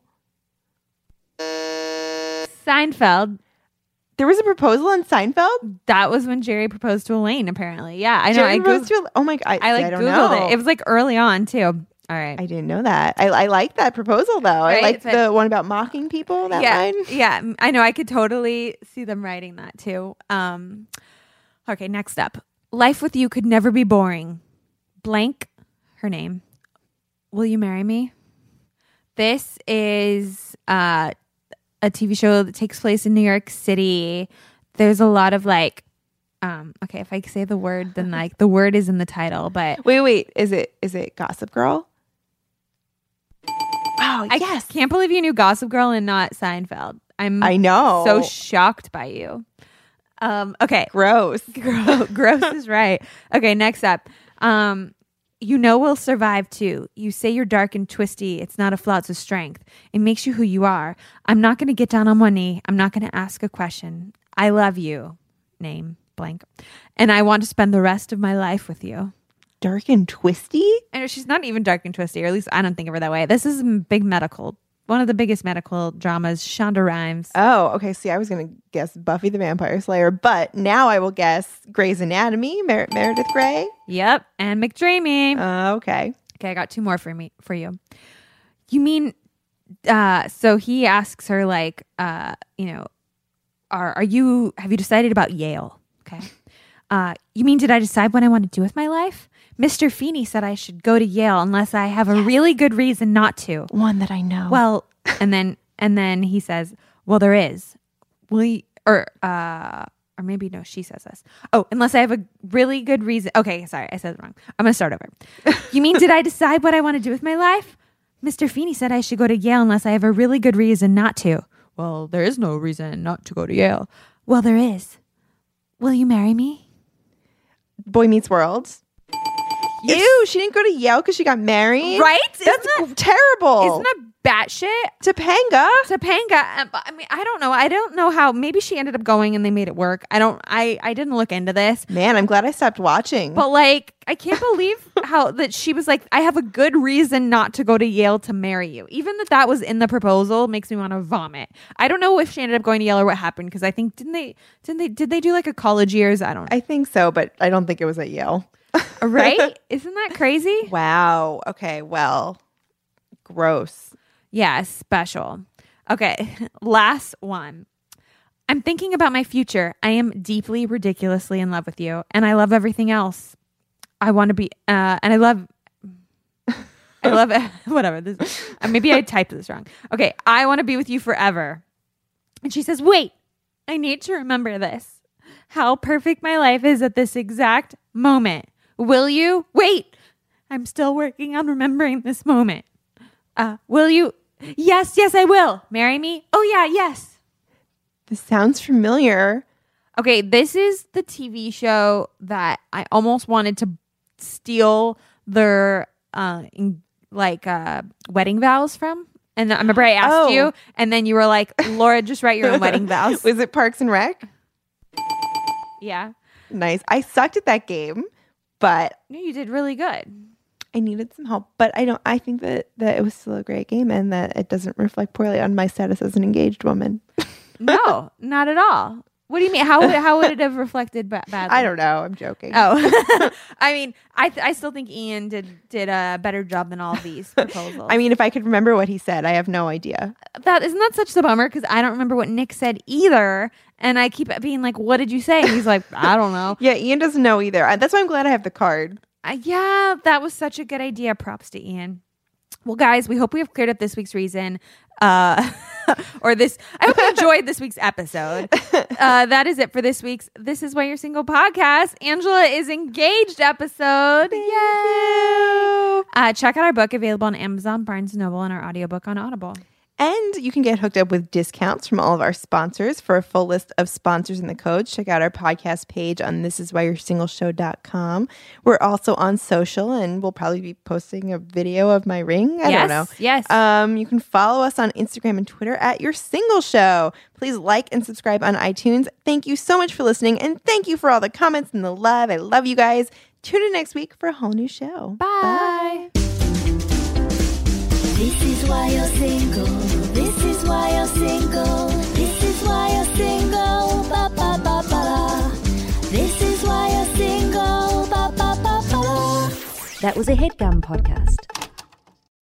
Seinfeld. There was a proposal on Seinfeld. That was when Jerry proposed to Elaine. Apparently, yeah, I know. Jerry I, proposed Goog- to- oh my god! I like I don't googled know. it. It was like early on too. All right. I didn't know that. I, I like that proposal though. I like the one about mocking people. That yeah, line. (laughs) yeah. I know. I could totally see them writing that too. Um, okay, next up, life with you could never be boring. Blank, her name. Will you marry me? This is uh, a TV show that takes place in New York City. There's a lot of like, um, okay, if I say the word, then like the word is in the title, but Wait, wait. Is it is it Gossip Girl? Oh I yes, can't believe you knew Gossip Girl and not Seinfeld. I'm I know. so shocked by you. Um, okay, gross. (laughs) Gross, gross is right. Okay, next up. Um, you know we'll survive too. You say you're dark and twisty. It's not a flaw, it's a strength. It makes you who you are. I'm not going to get down on one knee. I'm not going to ask a question. I love you. Name blank. And I want to spend the rest of my life with you. Dark and twisty. I know she's not even dark and twisty, or at least I don't think of her that way. This is big medical, one of the biggest medical dramas. Shonda Rhimes. Oh, okay. See, I was gonna guess Buffy the Vampire Slayer, but now I will guess Grey's Anatomy. Mer- Meredith Grey. Yep, and McDreamy. Uh, okay. Okay, I got two more for me for you. You mean uh so he asks her like uh you know are are you have you decided about Yale? Okay. (laughs) Uh you mean did I decide what I want to do with my life? Mr. Feeney said I should go to Yale unless I have a really good reason not to. One that I know. Well, and then and then he says, "Well, there is. Will you, or uh or maybe no, she says this. Oh, unless I have a really good reason. Okay, sorry, I said it wrong. I'm gonna start over. (laughs) you mean did I decide what I want to do with my life? Mr. Feeney said I should go to Yale unless I have a really good reason not to. Well, there is no reason not to go to Yale. Well, there is. Will you marry me? Boy Meets World. Ew, she didn't go to Yale because she got married. Right? That's Isn't terrible. Isn't that batshit? Topanga? Topanga. um, I mean, I don't know. I don't know how. Maybe she ended up going and they made it work. I don't. I I didn't look into this, Man, I'm glad I stopped watching. but like, I can't believe (laughs) how that she was like, I have a good reason not to go to Yale to marry you. Even that that was in the proposal makes me want to vomit. I don't know if she ended up going to Yale or what happened because I think didn't they didn't they did they do like a college years? I don't know. I think so, but I don't think it was at Yale. (laughs) right? Isn't that crazy? Wow. Okay. Well, gross. Yeah, special. Okay, (laughs) last one. I'm thinking about my future. I am deeply, ridiculously in love with you, and I love everything else. I want to be, uh, and I love, (laughs) I love. Whatever. This, uh, maybe I typed this wrong. Okay, I want to be with you forever. And she says, "Wait, I need to remember this. How perfect my life is at this exact moment. Will you wait? I'm still working on remembering this moment. Uh, will you? Yes, yes, I will. Marry me? Oh, yeah, yes. This sounds familiar. Okay, this is the TV show that I almost wanted to steal their uh in, like uh wedding vows from. And I remember I asked Oh. you, and then you were like, "Laura, just write your own wedding (laughs) vows." Was it Parks and Rec? yeah, Nice. I sucked at that game, but no, you did really good. I needed some help. But I don't. I think that that it was still a great game, and that it doesn't reflect poorly on my status as an engaged woman. No, not at all. What do you mean? How would how would it (laughs) have reflected ba- badly? I don't know. I'm joking. Oh, (laughs) (laughs) I mean, I th- I still think Ian did did a better job than all of these proposals. I mean, if I could remember what he said, I have no idea. that isn't that such the bummer because I don't remember what Nick said either, and I keep being like, "What did you say?" And he's like, "I don't know." Yeah, Ian doesn't know either. I- That's why I'm glad I have the card. Uh, yeah, that was such a good idea. Props to Ian. Well, guys, we hope we have cleared up this week's reason. Uh, (laughs) or this, I hope you enjoyed this week's episode. (laughs) Uh, that is it for this week's This Is Why You're Single podcast. Angela is engaged episode. Yay! Uh, check out our book available on Amazon, Barnes Noble, and our audiobook on Audible. And you can get hooked up with discounts from all of our sponsors. For a full list of sponsors and the codes, check out our podcast page on thisiswhyyou'resingleshow.com. We're also on social and we'll probably be posting a video of my ring. I yes, don't know. Yes. Um, you can follow us on Instagram and Twitter at Your Single Show. Please like and subscribe on iTunes. Thank you so much for listening, and thank you for all the comments and the love. I love you guys. Tune in next week for a whole new show. Bye. This is why you're single. This is why you're single. This is why you're single. Ba ba ba ba. This is why you're single. Ba ba ba ba. That was a headgum podcast.